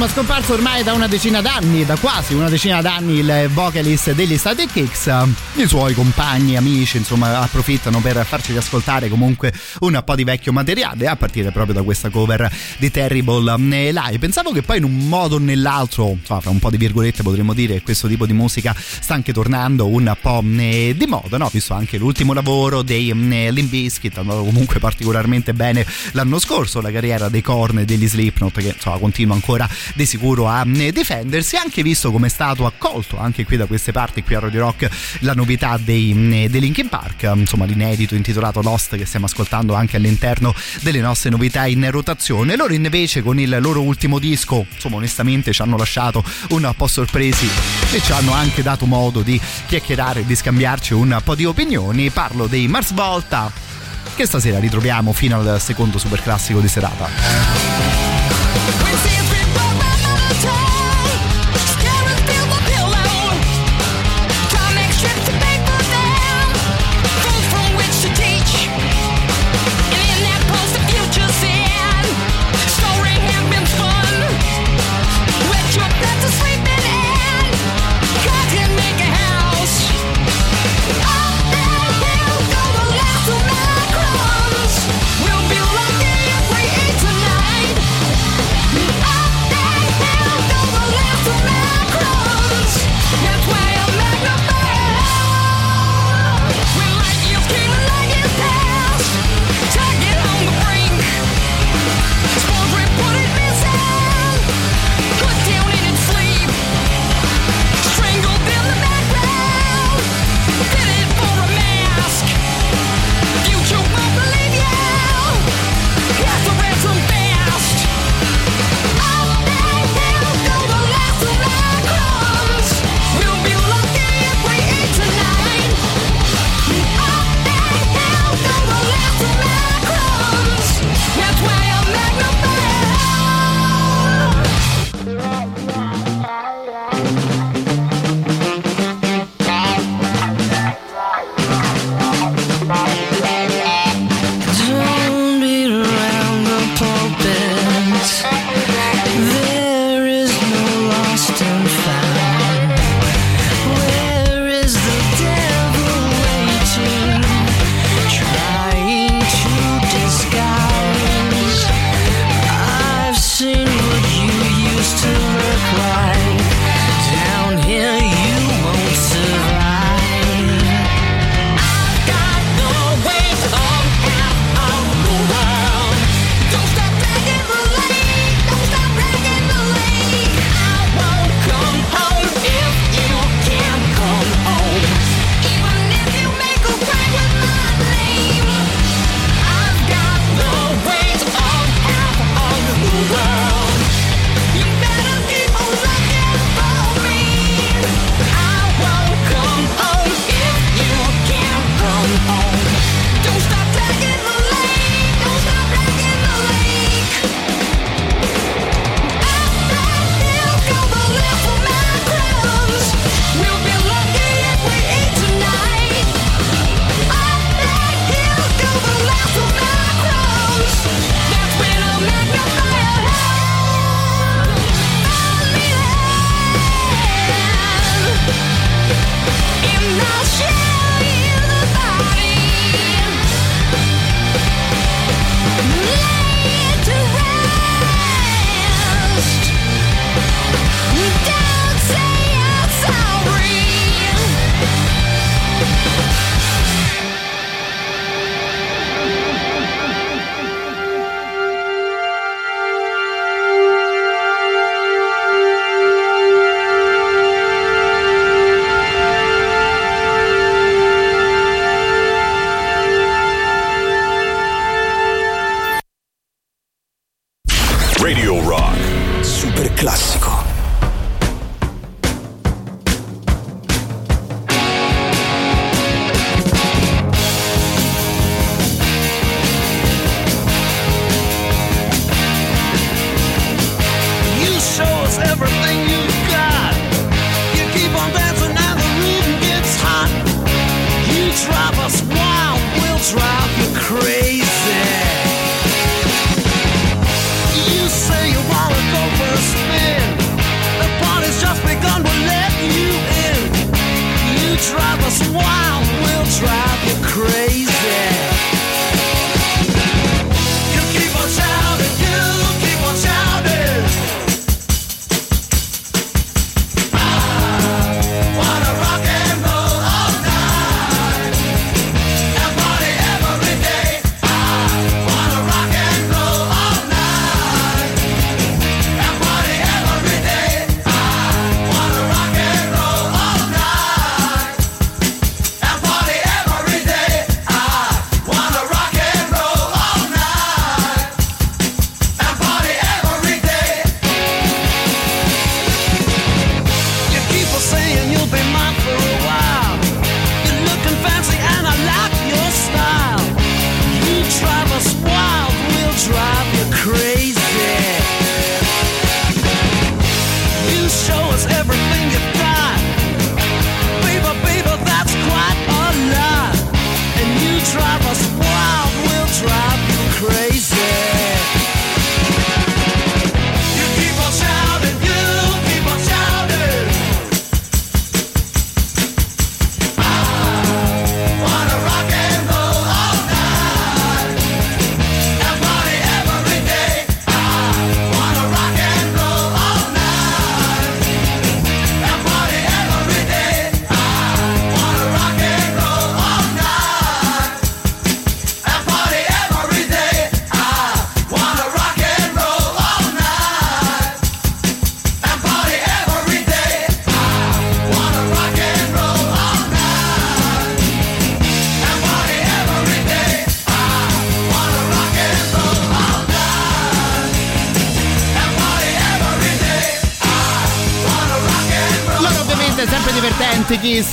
Insomma, scomparso ormai da una decina d'anni, da quasi una decina d'anni, il vocalist degli Static Kicks. I suoi compagni, amici, insomma, approfittano per farci ascoltare comunque un po' di vecchio materiale, a partire proprio da questa cover di Terrible Lie. Pensavo che poi in un modo o nell'altro, insomma, fra un po' di virgolette potremmo dire che questo tipo di musica sta anche tornando un po' eh, di moda, no? Visto anche l'ultimo lavoro dei eh, Limp Bizkit, andato comunque particolarmente bene l'anno scorso, la carriera dei Korn e degli Slipknot che insomma continua ancora di sicuro a difendersi, anche visto come è stato accolto anche qui da queste parti, qui a Radio Rock, la novità dei, eh, dei Linkin Park, insomma l'inedito intitolato Lost che stiamo ascoltando anche all'interno delle nostre novità in rotazione. Loro invece con il loro ultimo disco, insomma onestamente ci hanno lasciato un po' sorpresi e ci hanno anche dato modo di chiacchierare di scambiarci un po' di opinioni. Parlo dei Mars Volta che stasera ritroviamo fino al secondo super classico di serata.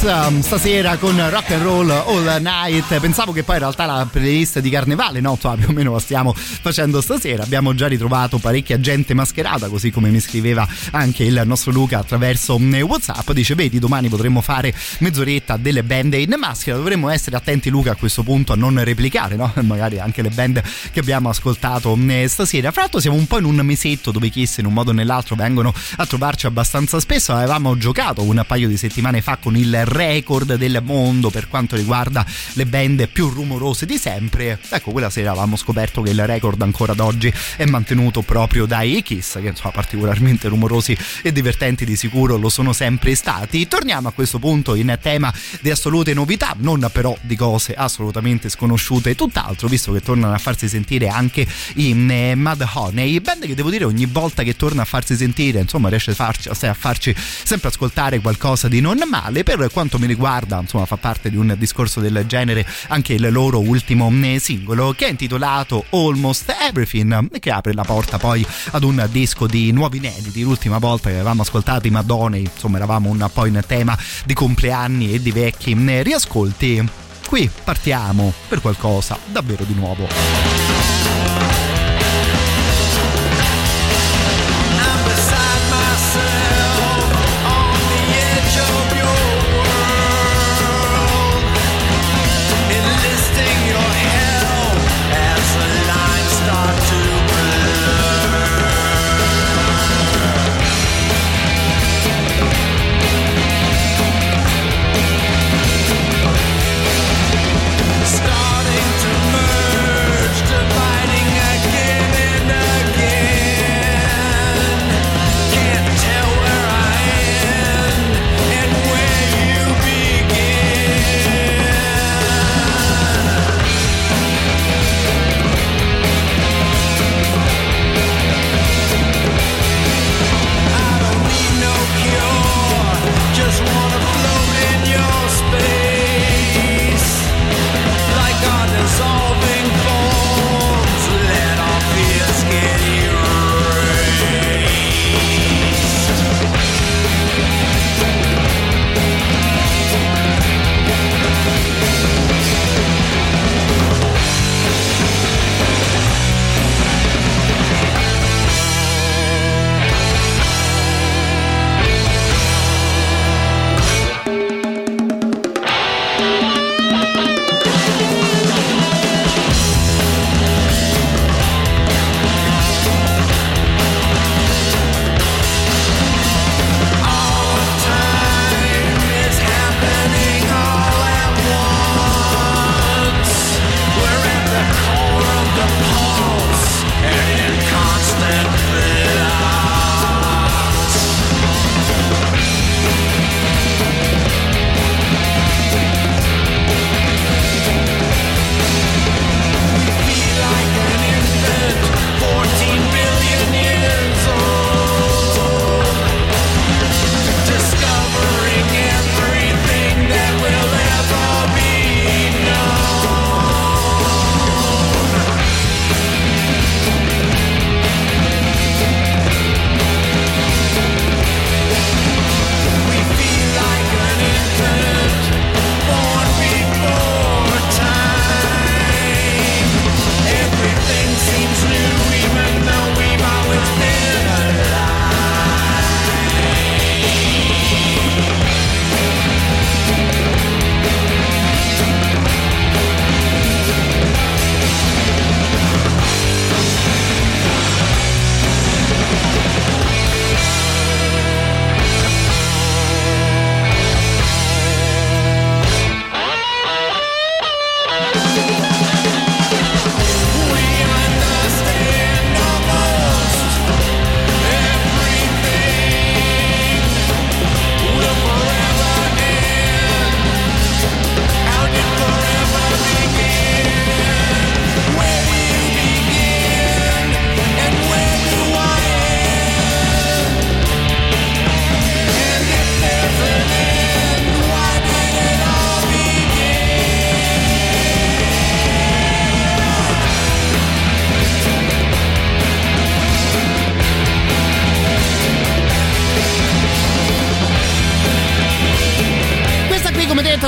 Um, stasera con rock and roll all night. Pensavo che poi in realtà la playlist di carnevale, no, cioè, più o meno la stiamo facendo stasera. Abbiamo già ritrovato parecchia gente mascherata, così come mi scriveva anche il nostro Luca attraverso mm, WhatsApp. Dice: Vedi, domani potremmo fare mezz'oretta delle band in maschera. Dovremmo essere attenti, Luca, a questo punto a non replicare, no? Magari anche le band che abbiamo ascoltato mm, stasera. Fra l'altro, siamo un po' in un mesetto dove Kiss in un modo o nell'altro vengono a trovarci abbastanza spesso. Avevamo giocato un paio di settimane fa con il record del mondo per quanto riguarda le band più rumorose di sempre. Ecco, quella sera avevamo scoperto che il record ancora ad oggi è mantenuto proprio dai Kiss, che insomma particolarmente rumorosi e divertenti di sicuro lo sono sempre stati. Torniamo a questo punto in tema di assolute novità, non però di cose assolutamente sconosciute, tutt'altro, visto che tornano a farsi sentire anche in eh, Mad Honey, band che devo dire ogni volta che torna a farsi sentire, insomma, riesce a farci, a farci sempre ascoltare qualcosa di non male. Per quanto mi riguarda, insomma, fa parte di un discorso del genere anche il loro ultimo eh, singolo che è intitolato Almost Everything e che apre la porta poi ad un disco di nuovi inediti. L'ultima volta che avevamo ascoltato i Madonna, insomma, eravamo un po' in tema di compleanni e di vecchi eh, riascolti. Qui partiamo per qualcosa davvero di nuovo.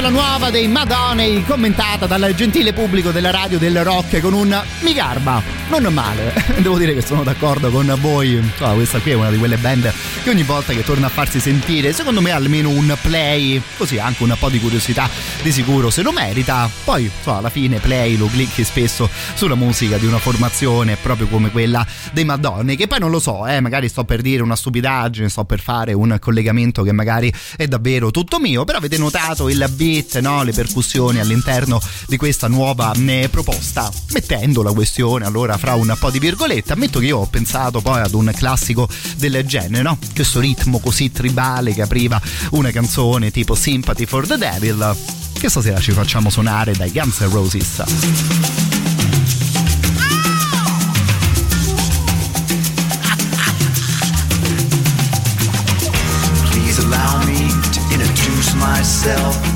La nuova dei Madonnei commentata dal gentile pubblico della radio del rock con un mi garba, non male. Devo dire che sono d'accordo con voi. Insomma, questa qui è una di quelle band che ogni volta che torna a farsi sentire, secondo me almeno un play, così anche un po' di curiosità di sicuro se lo merita. Poi, insomma, alla fine play lo clicchi spesso sulla musica di una formazione proprio come quella dei Madonnei, che poi non lo so, eh, magari sto per dire una stupidaggine, sto per fare un collegamento che magari è davvero tutto mio, però avete notato il beat, no? le percussioni all'interno di questa nuova eh, proposta, mettendo la questione allora fra un po' di virgolette, ammetto che io ho pensato poi ad un classico del genere, no? questo ritmo così tribale che apriva una canzone tipo Sympathy for the Devil, che stasera ci facciamo suonare dai Guns N' Roses. Myself.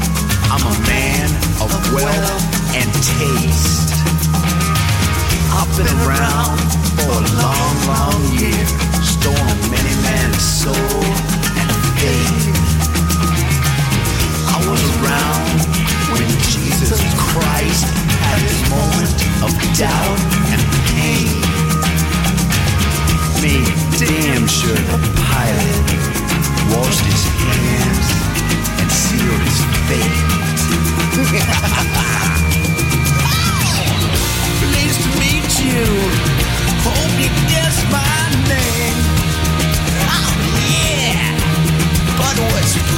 I've been around for a long, long year, stolen many man's soul and faith. I was around when Jesus Christ had his moment of doubt and pain. Made damn sure the pilot washed his hands and sealed his fate.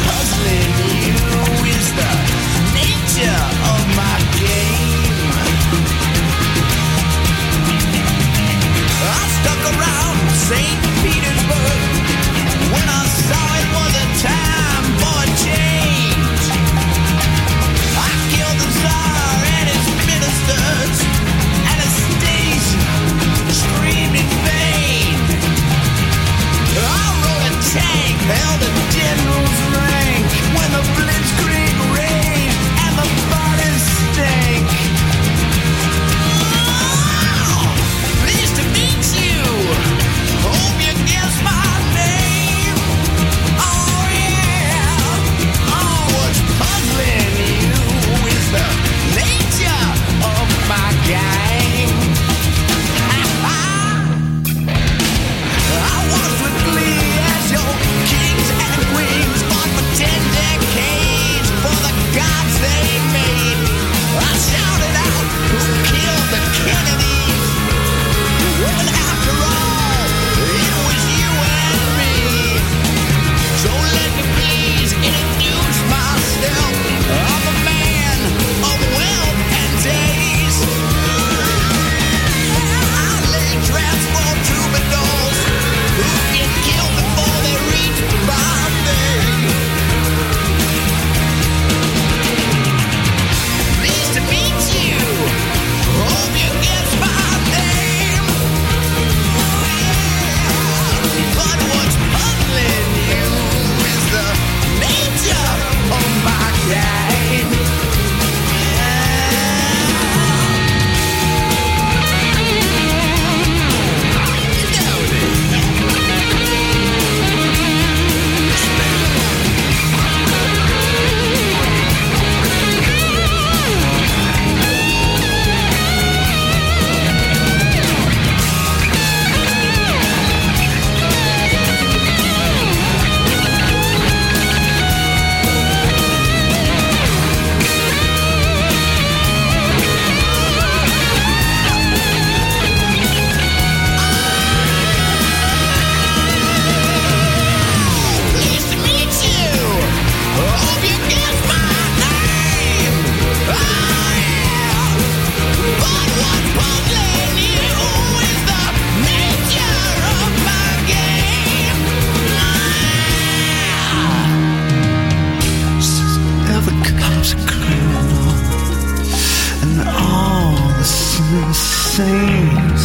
puzzling and kill before they reach the bottom. seems a enough, and all the ceiling sings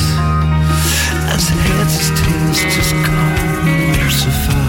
as it hits, taste just gone crucified.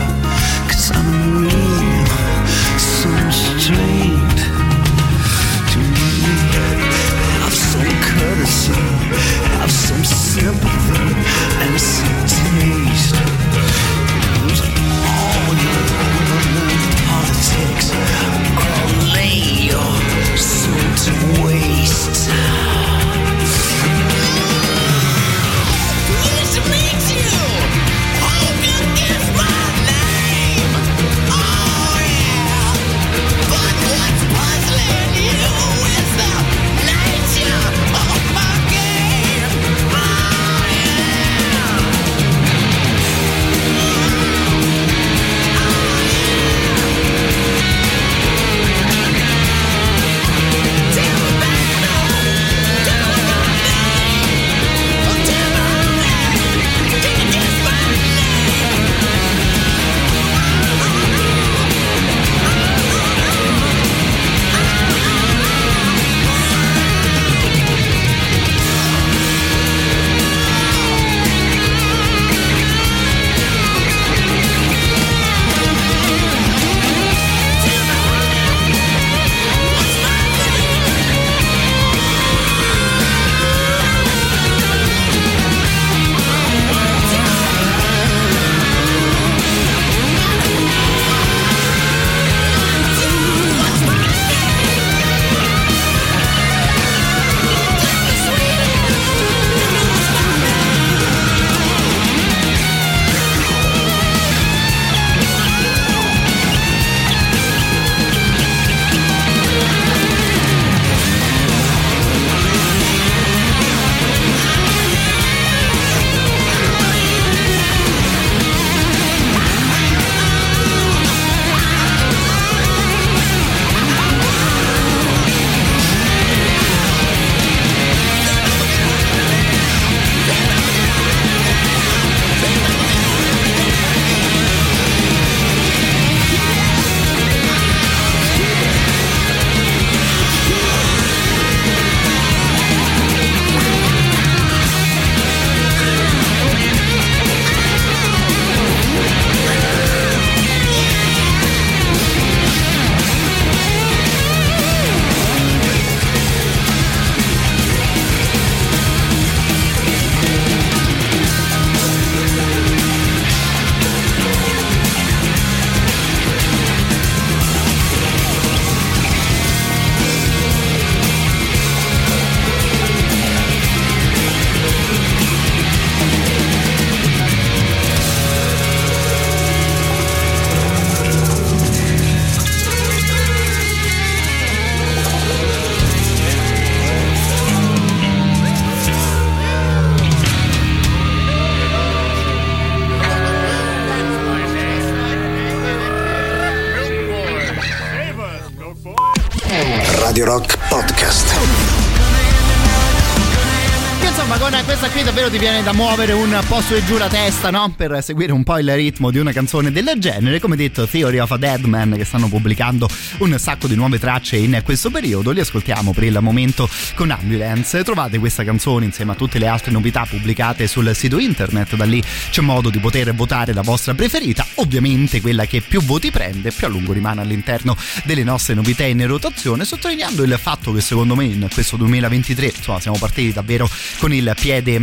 Da muovere un po' su e giù la testa, no? Per seguire un po' il ritmo di una canzone del genere. Come detto, Theory of a Dead Man, che stanno pubblicando un sacco di nuove tracce in questo periodo. Li ascoltiamo per il momento con Ambulance. Trovate questa canzone insieme a tutte le altre novità pubblicate sul sito internet. Da lì c'è modo di poter votare la vostra preferita. Ovviamente quella che più voti prende, più a lungo rimane all'interno delle nostre novità in rotazione. Sottolineando il fatto che secondo me in questo 2023, insomma, siamo partiti davvero con il piede eh,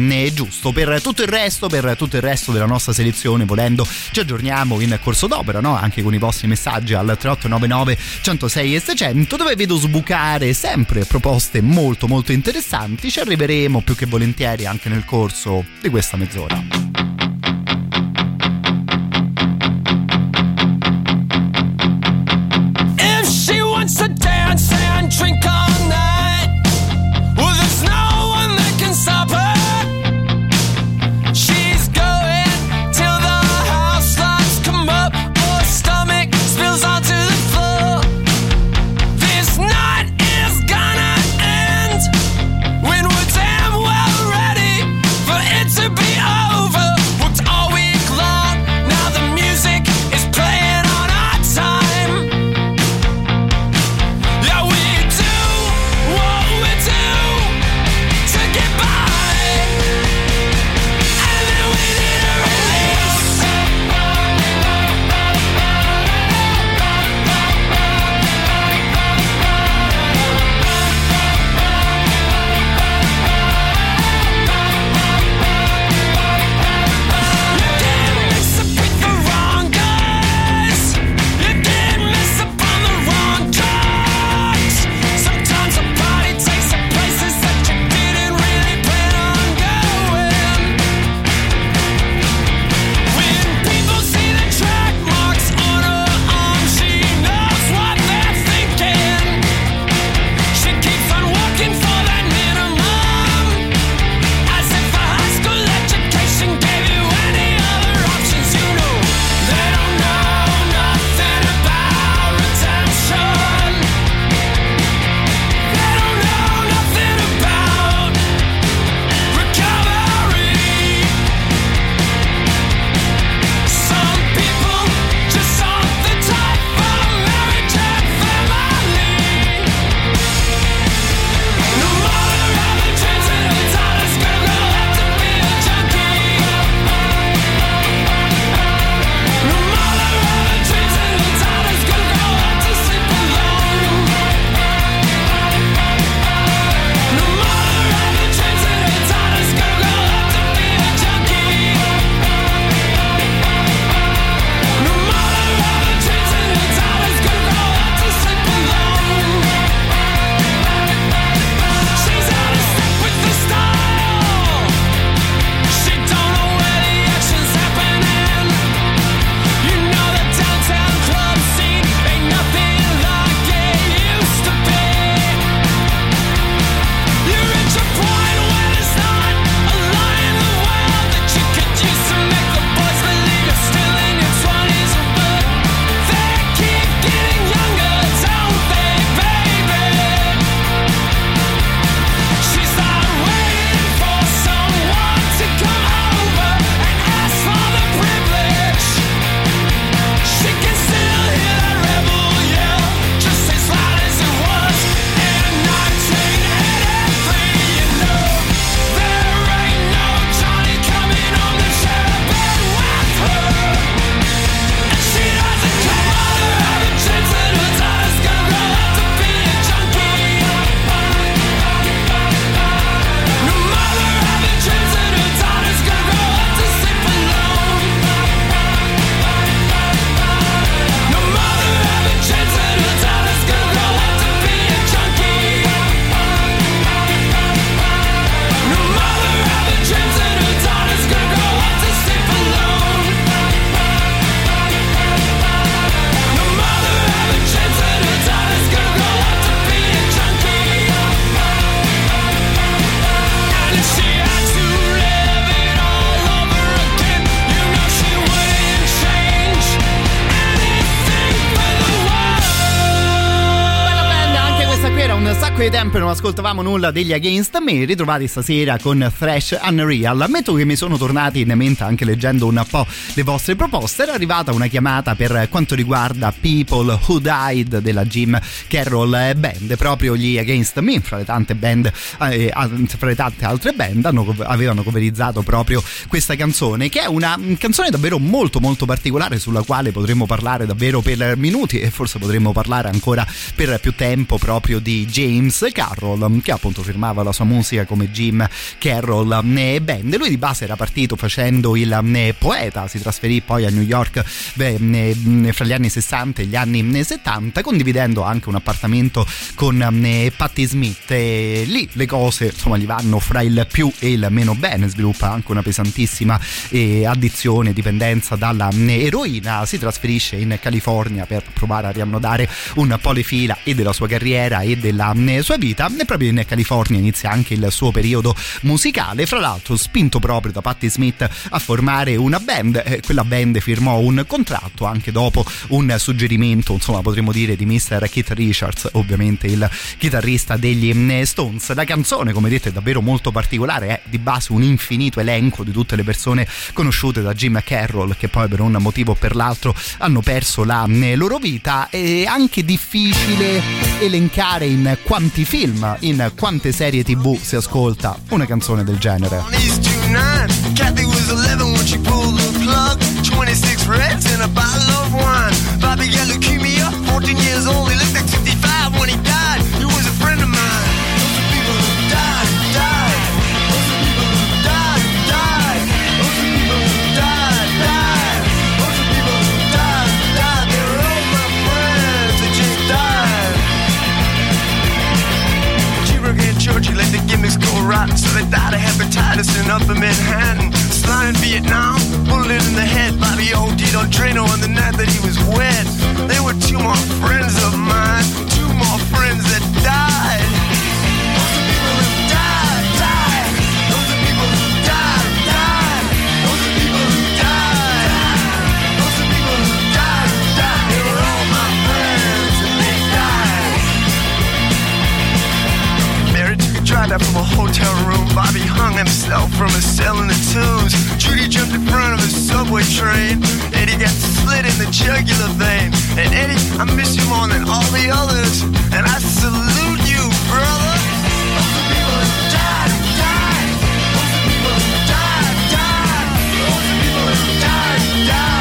giusto. Per tutto il resto, per tutto il resto della nostra selezione, volendo, ci aggiorniamo in corso d'opera, no? Anche con i vostri messaggi al 3899 106 e 600, dove vedo sbucare sempre proposte molto molto interessanti. Ci arriveremo più che volentieri anche nel corso di questa mezz'ora. Ascoltavamo nulla degli Against Me, ritrovati stasera con Thrash Unreal. Ammetto che mi sono tornati in mente anche leggendo un po' le vostre proposte. Era arrivata una chiamata per quanto riguarda People Who Died della Jim Carroll Band. Proprio gli Against Me, fra le tante band, eh, fra le tante altre band, hanno, avevano coverizzato proprio questa canzone, che è una canzone davvero molto molto particolare sulla quale potremmo parlare davvero per minuti e forse potremmo parlare ancora per più tempo proprio di James Carroll che appunto firmava la sua musica come Jim Carroll eh, Band. Lui di base era partito facendo il eh, poeta si trasferì poi a New York eh, fra gli anni 60 e gli anni 70 condividendo anche un appartamento con Patti Smith. E lì le cose insomma gli vanno fra il più e il meno bene. Sviluppa anche una pesantissima addizione dipendenza dalla eroina. Si trasferisce in California per provare a riannodare un po' le fila e della sua carriera e della sua vita. E proprio in California inizia anche il suo periodo musicale fra l'altro spinto proprio da Patti Smith a formare una band quella band firmò un contratto anche dopo un suggerimento insomma potremmo dire di Mr. Keith Richards ovviamente il chitarrista degli Stones la canzone come detto è davvero molto particolare è di base un infinito elenco di tutte le persone conosciute da Jim Carroll che poi per un motivo o per l'altro hanno perso la loro vita è anche difficile elencare in quanti film, in quante serie tv si ascolta una canzone del genere. These two nine. Kathy was 11 when she pulled the plug. 26 reds and a bottle of wine. Bobby got leukemia, 14 years old. He looked like 65 when he died. He was a friend of rotten. So they died of hepatitis in upper Manhattan. Slide in Vietnam, bullet in the head. by the old on Drano on the night that he was wet. They were two more friends of mine, two more friends that died. Took out from a hotel room. Bobby hung himself from a cell in the tombs. Judy jumped in front of a subway train. Eddie got slit in the jugular vein. And Eddie, I miss you more than all the others. And I salute you, brother. Those are people died, died. Those are people died, died. Those are people died, died.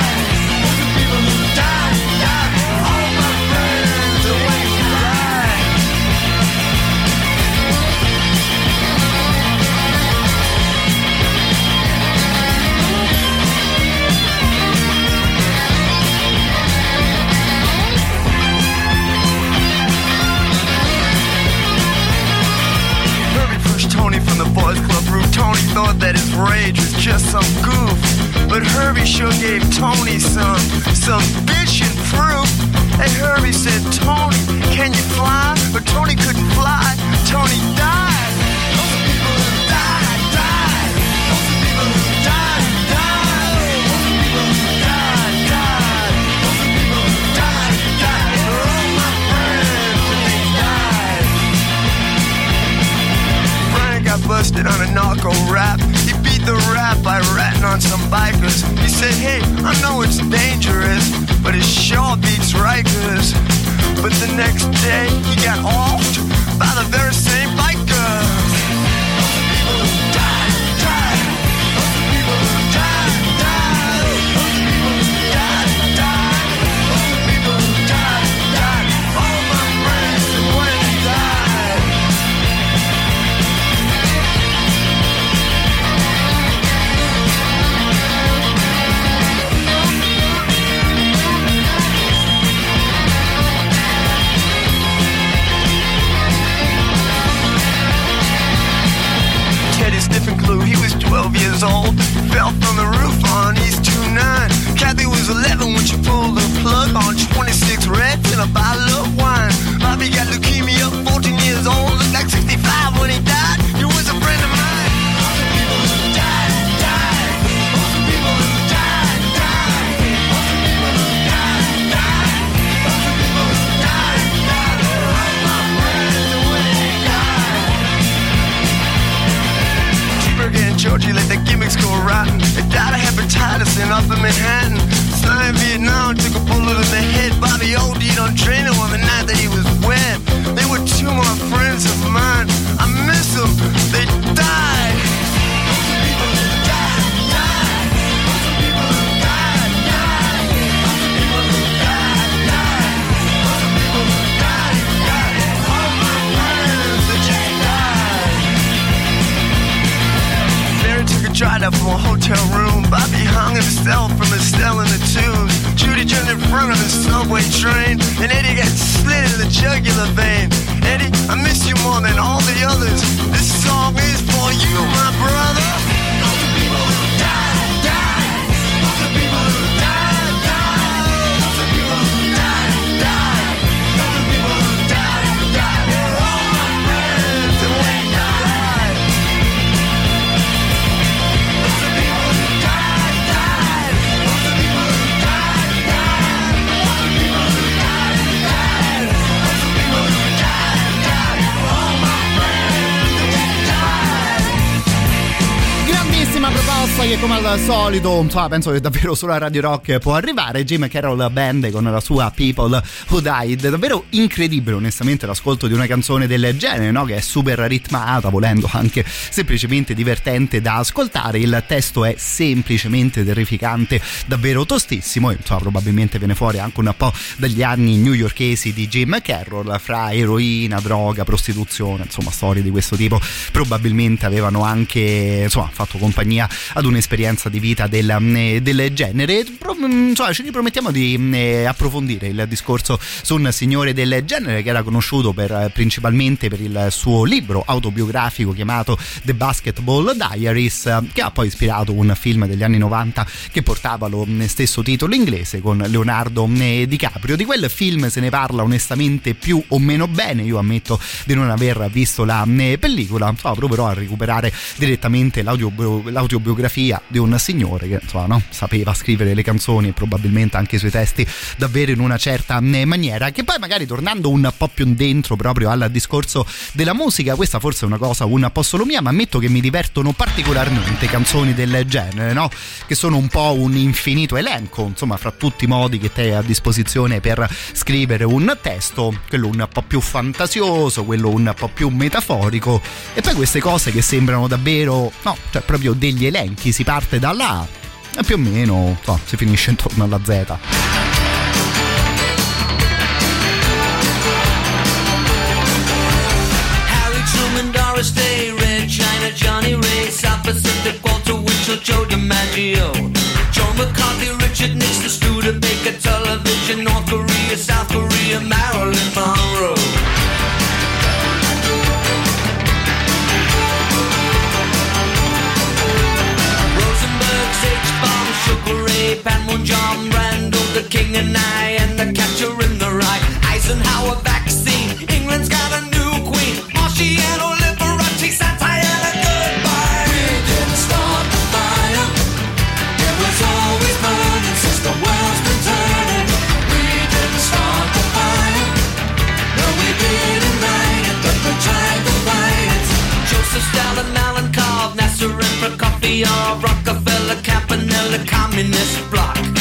Boys club roof. Tony thought that his rage was just some goof. But Herbie sure gave Tony some, some bitchin' proof. And Herbie said, Tony, can you fly? But Tony couldn't fly. Tony died. Busted on a narco rap. He beat the rap by ratting on some bikers. He said, hey, I know it's dangerous, but it sure beats Rikers. But the next day, he got offed by the very same bikers. Fell from the roof on East 29. Kathy was 11 when she pulled the plug on 26 reds and a bottle of wine. Bobby got leukemia, you let the gimmicks go rotten. They died of hepatitis in upper Manhattan. Son in Vietnam took a bullet in the head. Bobby OD'd on Drano on the night that he was wet. They were two more friends of mine. I miss them. They died. A drive up from a hotel room. Bobby hung himself from his cell in the tubes. Judy jumped in front of the subway train. And Eddie got slit in the jugular vein. Eddie, I miss you more than all the others. This song is for you, my brother. Proposta che come al solito, insomma, penso che davvero solo a Radio Rock può arrivare. Jim Carroll Band con la sua People Who Died. Davvero incredibile, onestamente, l'ascolto di una canzone del genere, no? Che è super ritmata, volendo anche semplicemente divertente da ascoltare. Il testo è semplicemente terrificante, davvero tostissimo. E, insomma, probabilmente viene fuori anche un po' dagli anni newyorkesi di Jim Carroll, fra eroina, droga, prostituzione, insomma, storie di questo tipo. Probabilmente avevano anche, insomma, fatto compagnia ad un'esperienza di vita del, eh, del genere. Pro- Insomma, ci ripromettiamo di eh, approfondire il discorso su un signore del genere che era conosciuto per, eh, principalmente per il suo libro autobiografico chiamato The Basketball Diaries, che ha poi ispirato un film degli anni 90 che portava lo mm, stesso titolo inglese con Leonardo DiCaprio. Di quel film se ne parla onestamente più o meno bene. Io ammetto di non aver visto la pellicola, insomma, proverò a recuperare direttamente l'audio- l'autobiografia di un signore che insomma, no, sapeva scrivere le canzoni e probabilmente anche i suoi testi davvero in una certa eh, maniera. Che poi magari tornando un po' più dentro proprio al discorso della musica, questa forse è una cosa un po' solo mia, ma ammetto che mi divertono particolarmente canzoni del genere, no? Che sono un po' un infinito elenco, insomma, fra tutti i modi che te hai a disposizione per scrivere un testo, quello un po' più fantasioso, quello un po' più metaforico, e poi queste cose che sembrano davvero, no, cioè proprio degli elenchi, si parte dalla A e più o meno no, si finisce intorno alla Z. Doris Day, Red China, Joe DiMaggio, Joe McCarthy, Richard Nixon, Studebaker, Television, North Korea, South Korea, Marilyn Monroe. Prokofiev, Rockefeller, Campanella, Communist Bloc.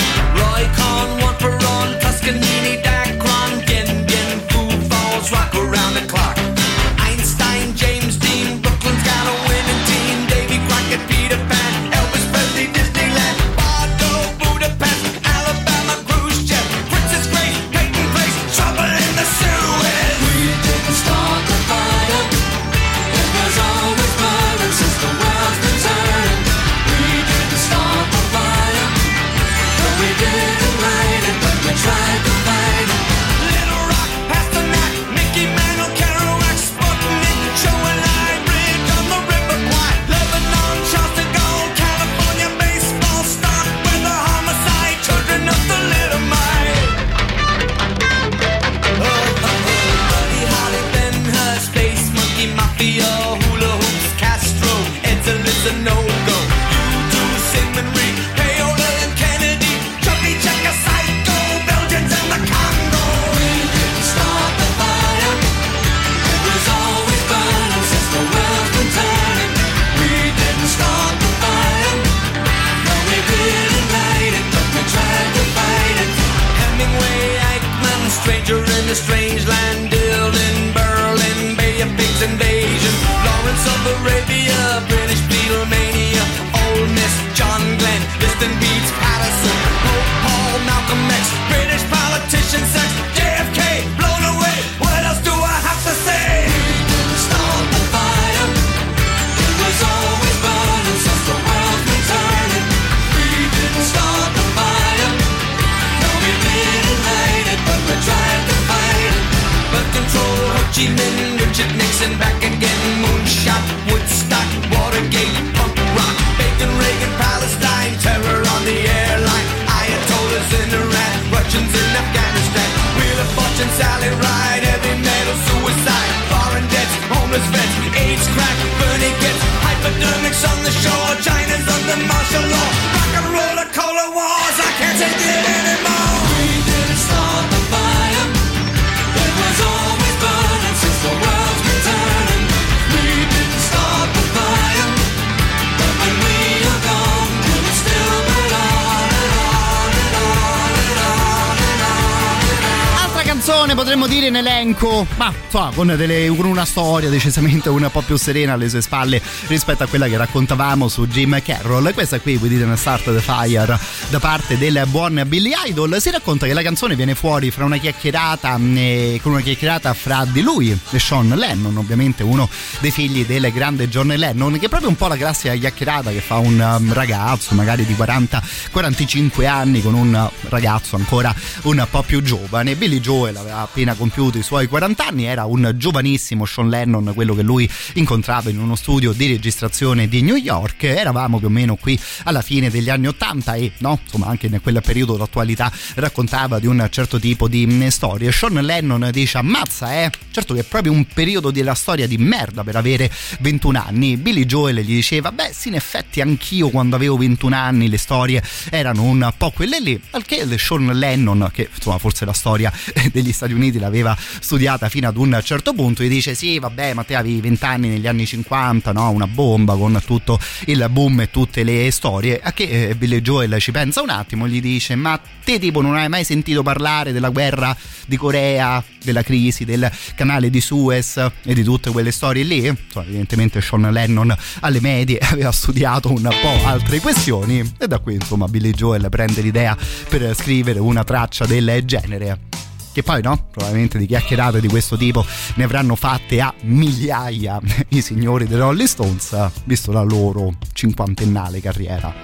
Elenco, ma insomma, con, delle, con una storia decisamente un po' più serena alle sue spalle rispetto a quella che raccontavamo su Jim Carroll. Questa qui, We Didn't Start the Fire, da parte del buon Billy Idol. Si racconta che la canzone viene fuori fra una chiacchierata, eh, con una chiacchierata fra di lui e Sean Lennon, ovviamente uno dei figli del grande John Lennon, che è proprio un po' la classica chiacchierata che fa un um, ragazzo, magari di 40-45 anni, con un ragazzo ancora un po' più giovane. Billy Joel aveva appena compiuto i suoi 40 anni, era un giovanissimo Sean Lennon, quello che lui incontrava in uno studio di registrazione di New York. Eravamo più o meno qui alla fine degli anni 80 e no, insomma anche in quel periodo l'attualità raccontava di un certo tipo di mm, storie. Sean Lennon dice ammazza eh, certo che è proprio un periodo della storia di merda per avere 21 anni. Billy Joel gli diceva beh sì in effetti anch'io quando avevo 21 anni le storie erano un po' quelle lì, al che Sean Lennon che insomma forse la storia degli Stati Uniti l'aveva studiata fino ad un certo punto gli dice sì vabbè ma te avevi 20 anni negli anni 50 no? una bomba con tutto il boom e tutte le storie. A che eh, Billy Joel ci pensa un attimo gli dice ma te tipo non hai mai sentito parlare della guerra di Corea della crisi del canale di Suez e di tutte quelle storie lì? Insomma, evidentemente Sean Lennon alle medie aveva studiato un po' altre questioni e da qui insomma Billy Joel prende l'idea per scrivere una traccia del genere che poi no, probabilmente di chiacchierate di questo tipo ne avranno fatte a migliaia i signori dei Rolling Stones, visto la loro cinquantennale carriera.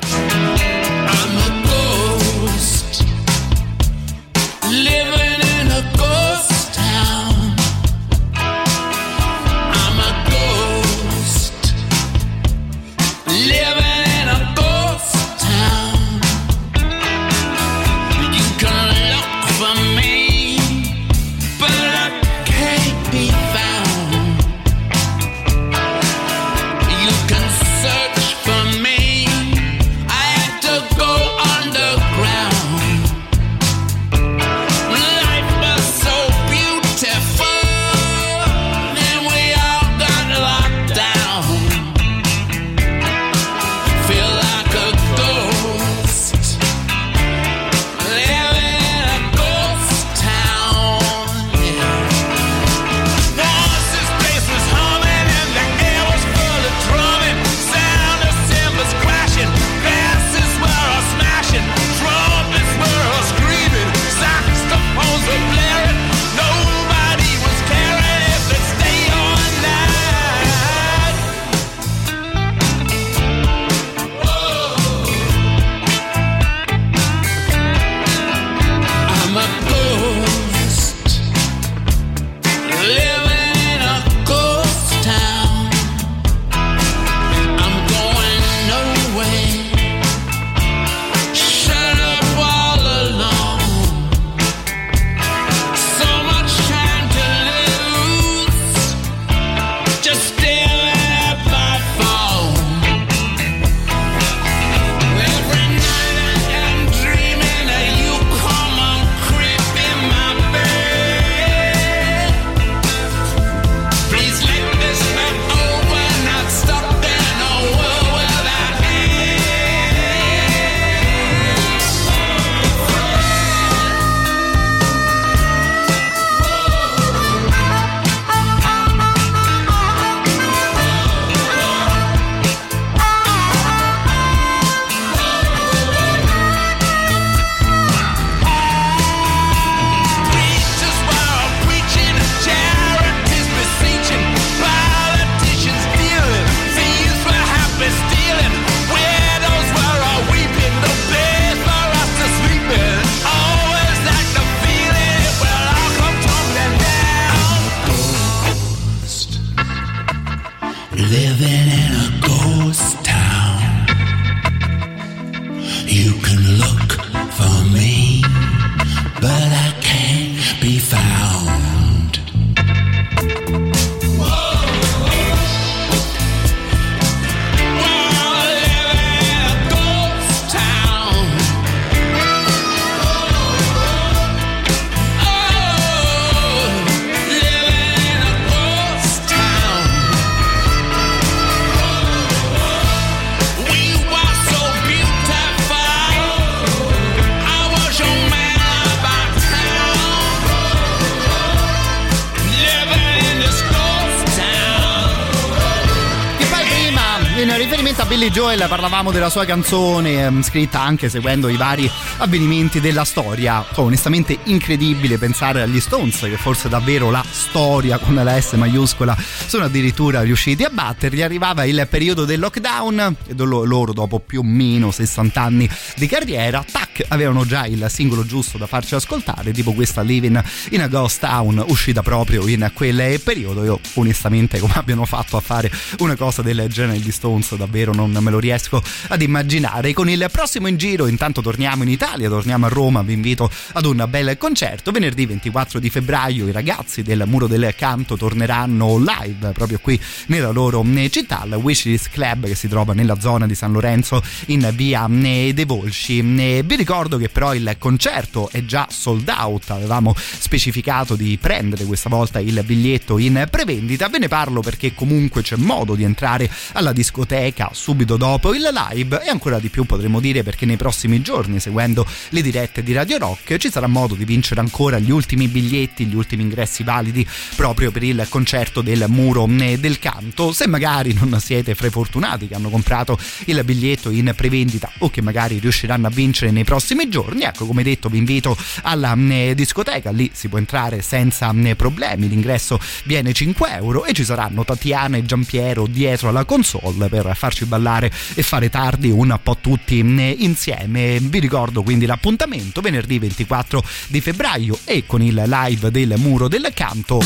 Joel parlavamo della sua canzone ehm, scritta anche seguendo i vari avvenimenti della storia. Oh, onestamente incredibile pensare agli Stones che forse davvero la storia con la S maiuscola sono addirittura riusciti a batterli. Arrivava il periodo del lockdown e loro dopo più o meno 60 anni di carriera, tac, avevano già il singolo giusto da farci ascoltare, tipo questa Living in a Ghost Town uscita proprio in quel periodo. Io onestamente come abbiano fatto a fare una cosa del genere gli Stones davvero non me lo riesco ad immaginare. Con il prossimo in giro intanto torniamo in Italia, torniamo a Roma, vi invito ad un bel concerto. Venerdì 24 di febbraio i ragazzi del Muro del Canto torneranno live proprio qui nella loro eh, città, al Wishlist Club che si trova nella zona di San Lorenzo in via eh, De Volsci. Eh, Vi ricordo che però il concerto è già sold out, avevamo specificato di prendere questa volta il biglietto in prevendita, ve ne parlo perché comunque c'è modo di entrare alla discoteca subito dopo. Il live e ancora di più potremmo dire perché nei prossimi giorni seguendo le dirette di Radio Rock ci sarà modo di vincere ancora gli ultimi biglietti, gli ultimi ingressi validi proprio per il concerto del Muro eh, del Canto. Se magari non siete fra i fortunati che hanno comprato il biglietto in prevendita o che magari riusciranno a vincere nei prossimi giorni, ecco come detto vi invito alla eh, discoteca, lì si può entrare senza eh, problemi, l'ingresso viene 5 euro e ci saranno Tatiana e Giampiero dietro alla console per farci ballare e fare tardi un po' tutti eh, insieme. Vi ricordo quindi l'appuntamento venerdì 24 di febbraio e con il live del Muro del Canto.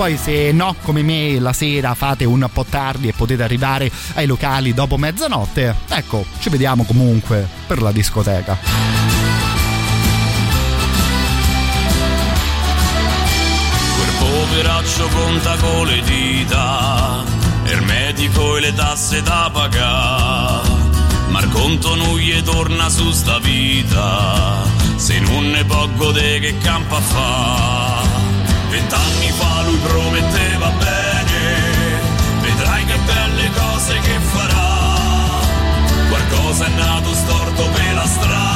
Poi se no come me la sera fate un po' tardi e potete arrivare ai locali dopo mezzanotte. Ecco ci vediamo comunque per la discoteca. Quel poveraccio conta con le dita, medico e le tasse da pagare. Ma il conto non torna su sta vita, se non ne può godere che campa fa. Vent'anni fa lui prometteva bene, vedrai che belle cose che farà. Qualcosa è nato storto per la strada,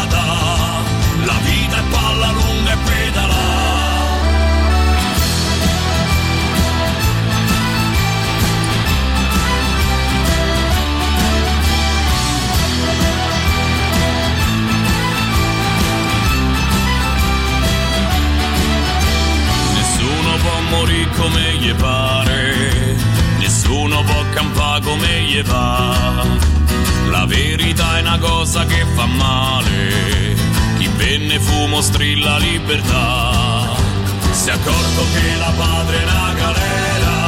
come gli pare, nessuno può campare come gli va. La verità è una cosa che fa male, chi venne fumo strilla libertà. Si è accorto che la padre è una galera,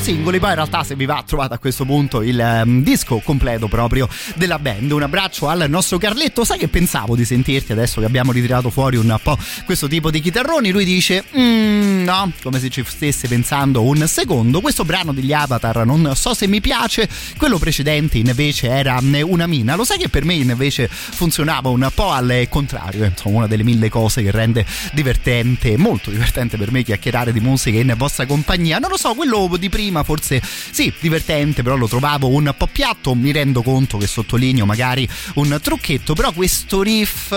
singoli, poi in realtà se vi va trovate a questo punto il um, disco completo proprio della band. Un abbraccio al nostro Carletto, sai che pensavo di sentirti adesso che abbiamo ritirato fuori un po' questo tipo di chitarroni? Lui dice, mm, no, come se ci stesse pensando un secondo, questo brano degli Avatar non so se mi piace, quello precedente invece era una mina, lo sai che per me invece funzionava un po' al contrario, insomma una delle mille cose che rende divertente, molto divertente per me chiacchierare di musica in vostra compagnia. Non lo so, quello di prima forse sì, divertente, però lo trovavo un po' piatto. Mi rendo conto che sottolineo magari un trucchetto, però questo riff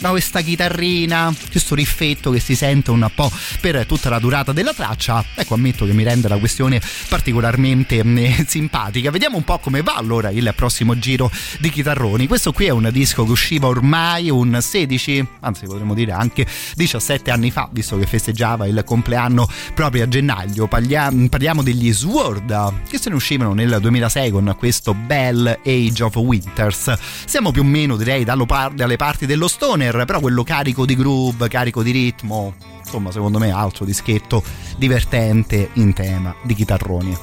no, questa chitarrina, questo riffetto che si sente un po' per tutta la durata della traccia, ecco ammetto che mi rende la questione particolarmente eh, simpatica. Vediamo un po' come va allora il prossimo giro di chitarroni. Questo qui è un disco che usciva ormai un 16, anzi potremmo dire anche 17 anni fa, visto che festeggiava il compleanno proprio a gennaio. Parliamo, degli Sword che se ne uscivano nel 2006 con questo Bell Age of Winters. Siamo più o meno direi dalle parti dello stoner però quello carico di groove, carico di ritmo, insomma secondo me altro dischetto divertente in tema di chitarroni.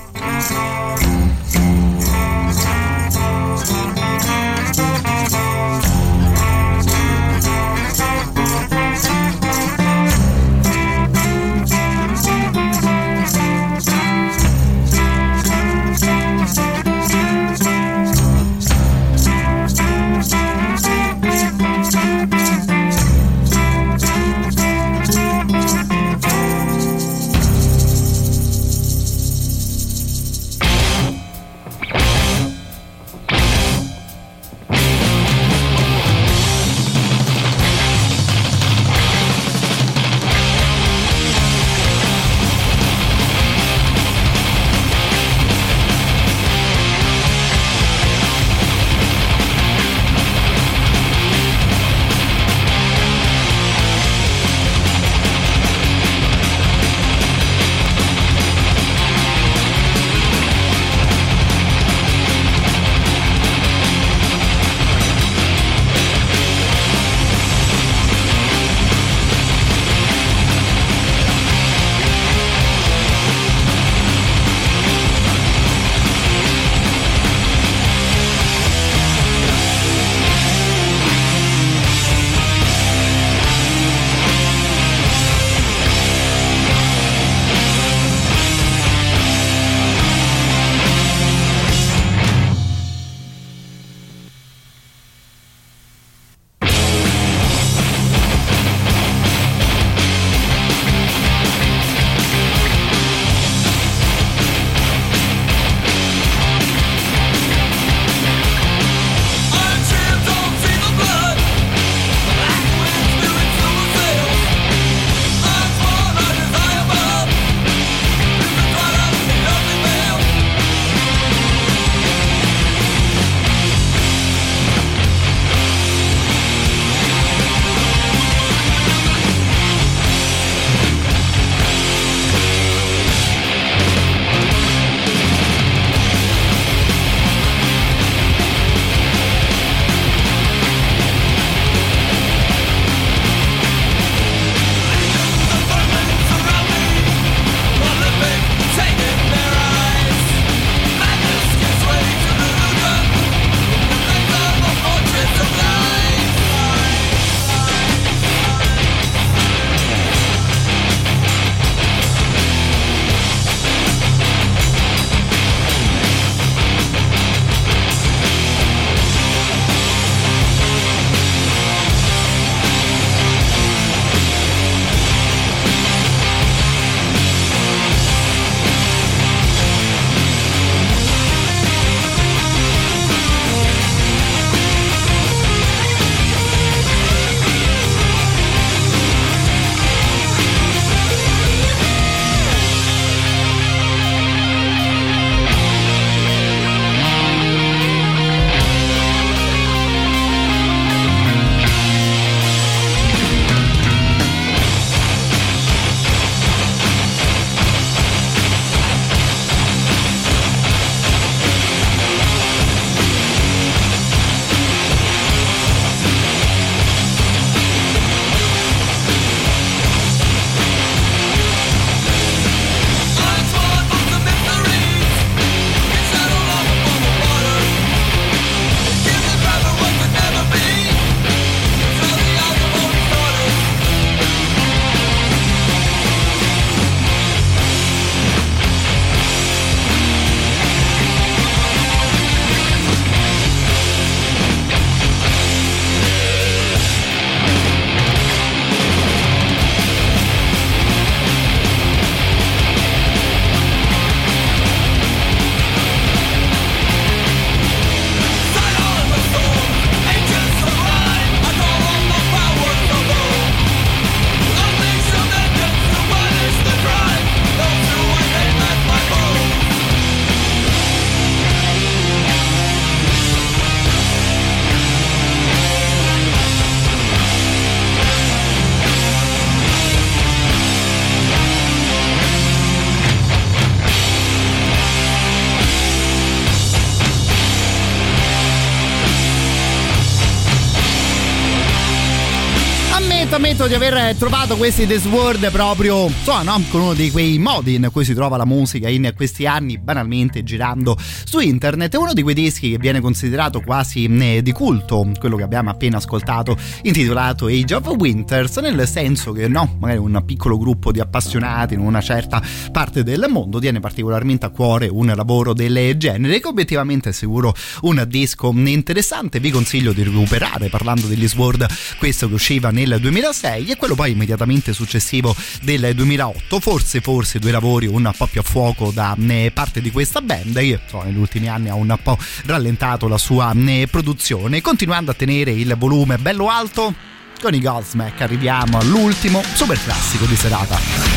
Ammetto di aver trovato questi This World proprio insomma, no? con uno di quei modi in cui si trova la musica in questi anni, banalmente girando su internet. Uno di quei dischi che viene considerato quasi eh, di culto, quello che abbiamo appena ascoltato, intitolato Age of Winters, nel senso che no, magari un piccolo gruppo di appassionati in una certa parte del mondo tiene particolarmente a cuore un lavoro del genere, che obiettivamente è sicuro un disco interessante. Vi consiglio di recuperare, parlando degli Sword, questo che usciva nel 2006 e quello poi immediatamente successivo del 2008 forse forse due lavori un po' più a fuoco da eh, parte di questa band. Che so, negli ultimi anni ha un po' rallentato la sua eh, produzione. Continuando a tenere il volume bello alto con i Godsmack arriviamo all'ultimo super classico di serata.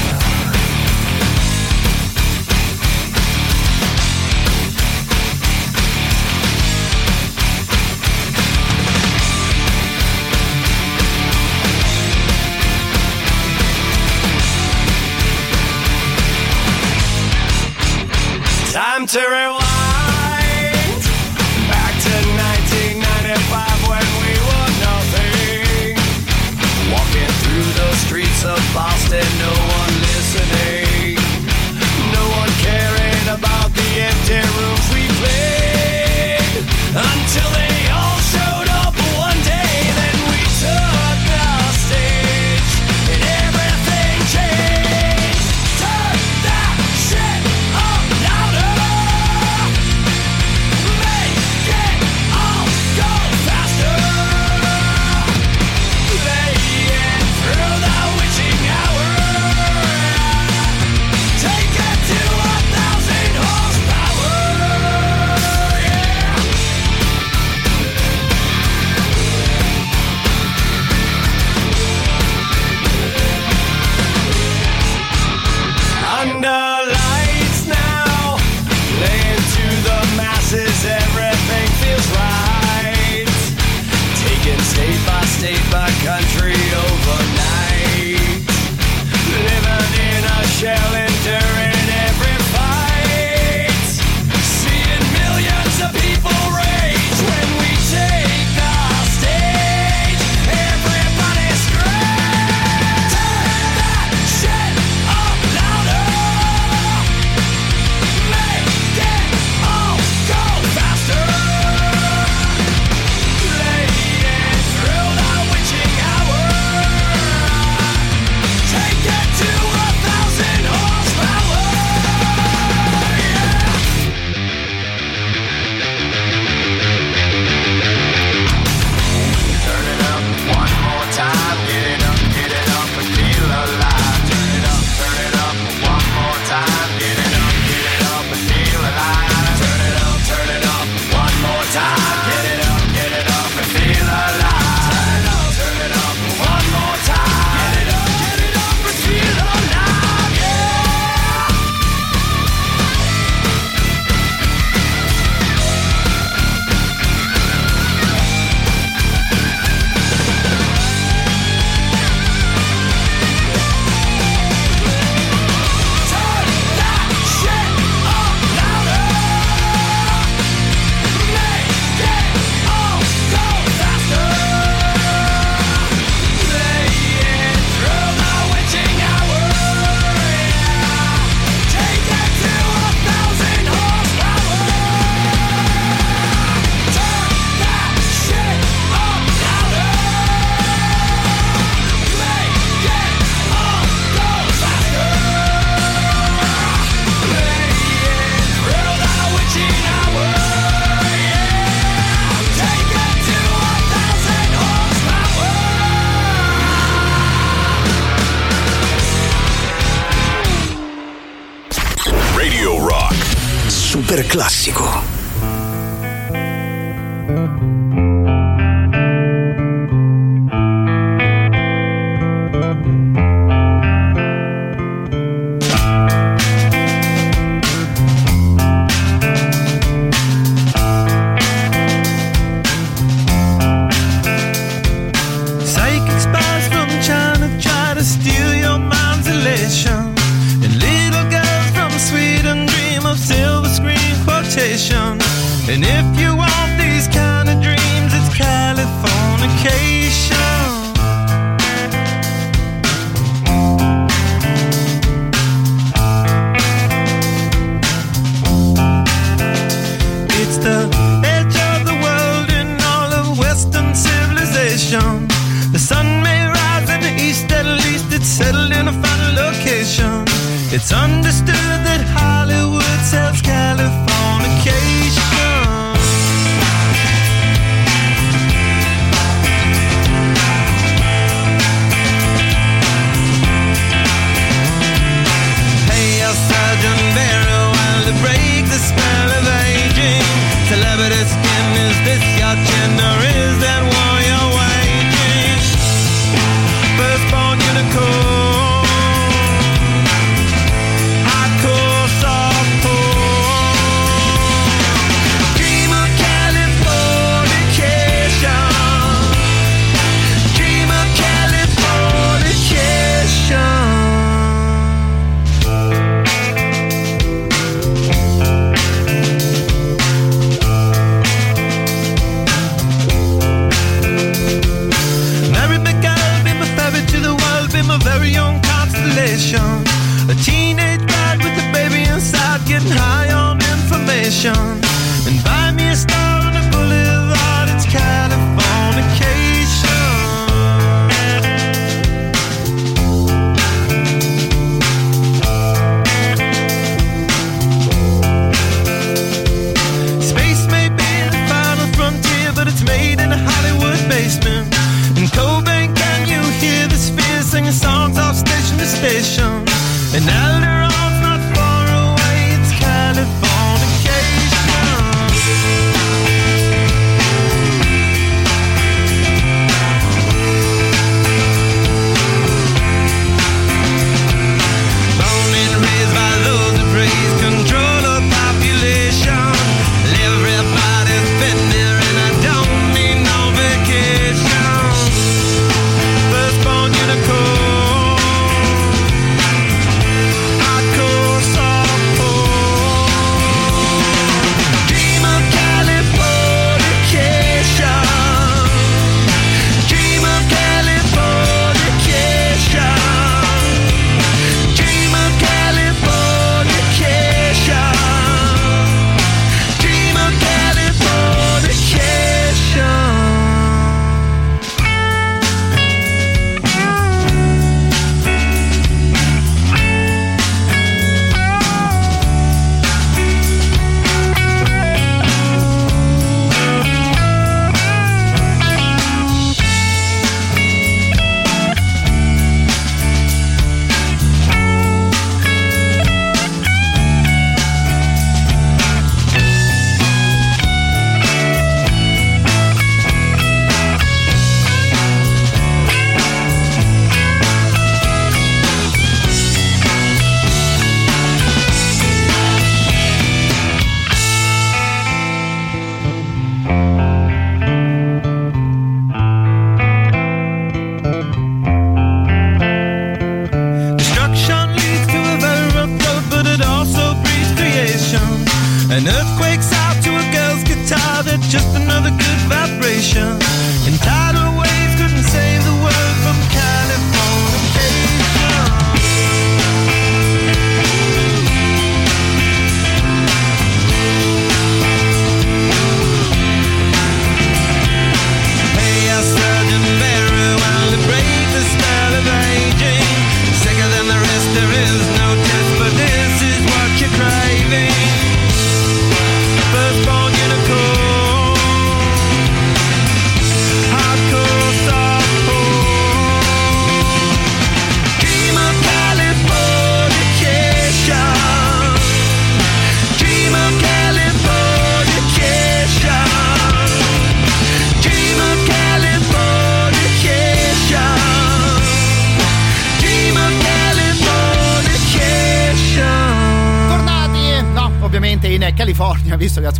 To rewind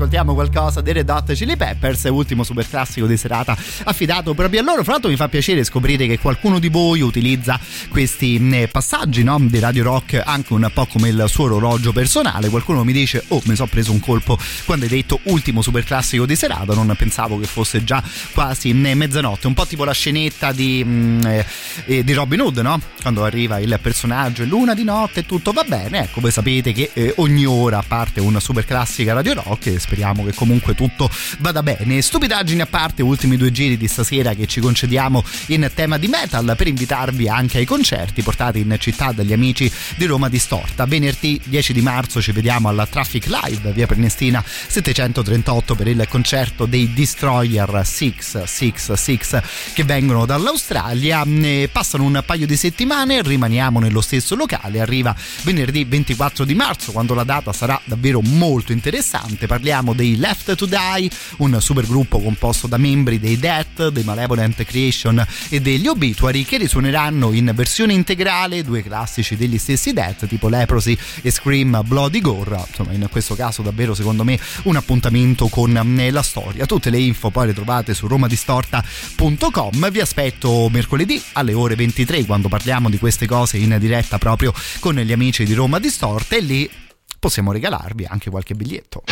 ascoltiamo qualcosa delle Red Hot Chili Peppers persa ultimo super classico di serata affidato proprio a loro. Fra l'altro mi fa piacere scoprire che qualcuno di voi utilizza questi mm, eh, passaggi no, di Radio Rock anche un po' come il suo orologio personale. Qualcuno mi dice, oh mi sono preso un colpo quando hai detto ultimo super classico di serata, non pensavo che fosse già quasi mm, mezzanotte, un po' tipo la scenetta di, mm, eh, eh, di Robin Hood, no? quando arriva il personaggio e l'una di notte e tutto va bene, ecco voi sapete che ogni ora parte una super classica Radio Rock e speriamo che comunque tutto vada bene. Stupidaggini a parte, ultimi due giri di stasera che ci concediamo in tema di metal per invitarvi anche ai concerti portati in città dagli amici di Roma Distorta. Venerdì 10 di marzo ci vediamo alla Traffic Live, via Prenestina 738 per il concerto dei Destroyer 666 che vengono dall'Australia. Passano un paio di settimane, rimaniamo nello stesso locale, arriva venerdì 24 di marzo quando la data sarà davvero molto interessante. Parliamo dei Left to Die, un supergruppo composto da membri dei Death, dei Malevolent Creation e degli Obituary che risuoneranno in versione integrale due classici degli stessi Death tipo Leprosy e Scream Bloody Gore. Insomma, in questo caso davvero secondo me un appuntamento con eh, la storia. Tutte le info poi le trovate su romadistorta.com. Vi aspetto mercoledì alle ore 23 quando parliamo di queste cose in diretta proprio con gli amici di Roma Distorta e lì possiamo regalarvi anche qualche biglietto.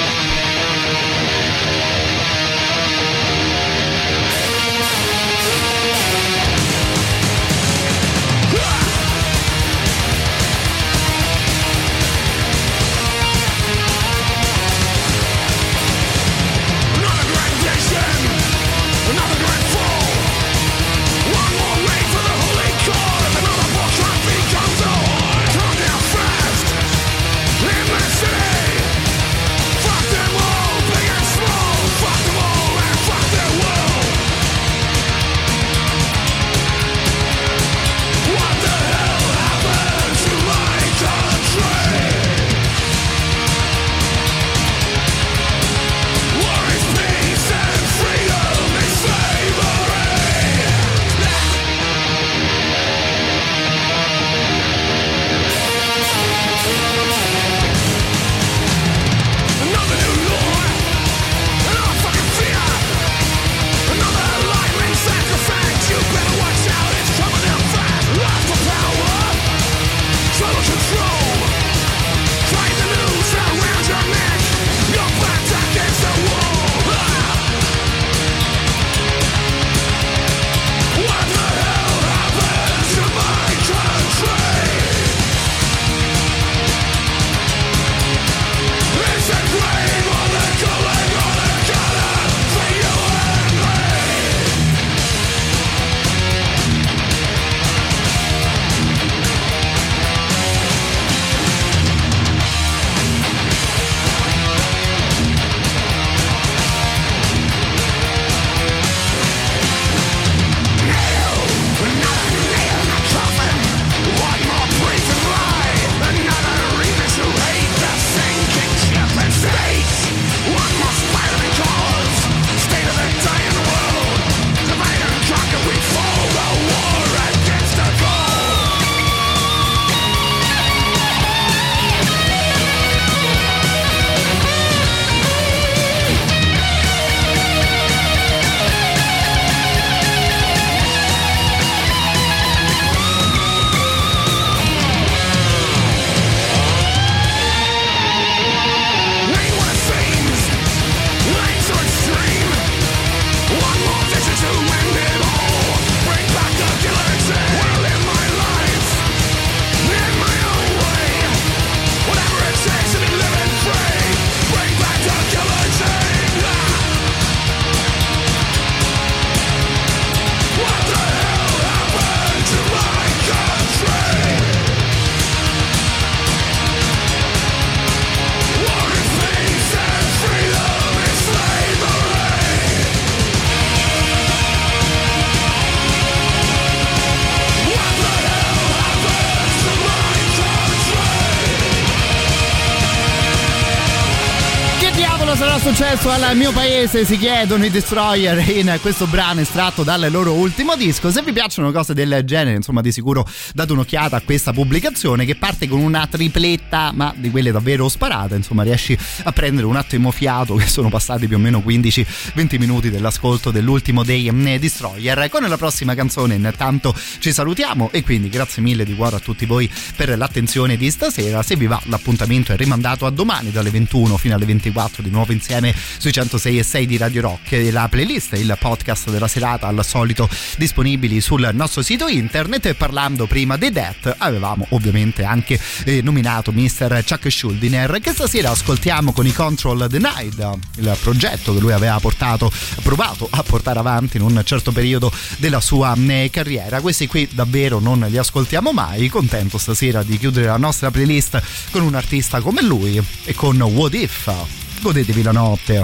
Successo al mio paese? Si chiedono i Destroyer in questo brano estratto dal loro ultimo disco. Se vi piacciono cose del genere, insomma, di sicuro date un'occhiata a questa pubblicazione che parte con una tripletta, ma di quelle davvero sparate. Insomma, riesci a prendere un attimo fiato che sono passati più o meno 15-20 minuti dell'ascolto dell'ultimo dei mm, Destroyer. Con la prossima canzone, intanto ci salutiamo e quindi grazie mille di cuore a tutti voi per l'attenzione di stasera. Se vi va, l'appuntamento è rimandato a domani dalle 21 fino alle 24 di nuovo in insieme sui 106 e 6 di Radio Rock. La playlist, il podcast della serata al solito disponibili sul nostro sito internet. Parlando prima dei Death, avevamo ovviamente anche eh, nominato Mr. Chuck Schuldiner, che stasera ascoltiamo con i Control Denied, il progetto che lui aveva portato, provato a portare avanti in un certo periodo della sua eh, carriera. Questi qui davvero non li ascoltiamo mai. Contento stasera di chiudere la nostra playlist con un artista come lui e con What If. Godetevi la notte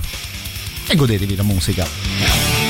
e godetevi la musica.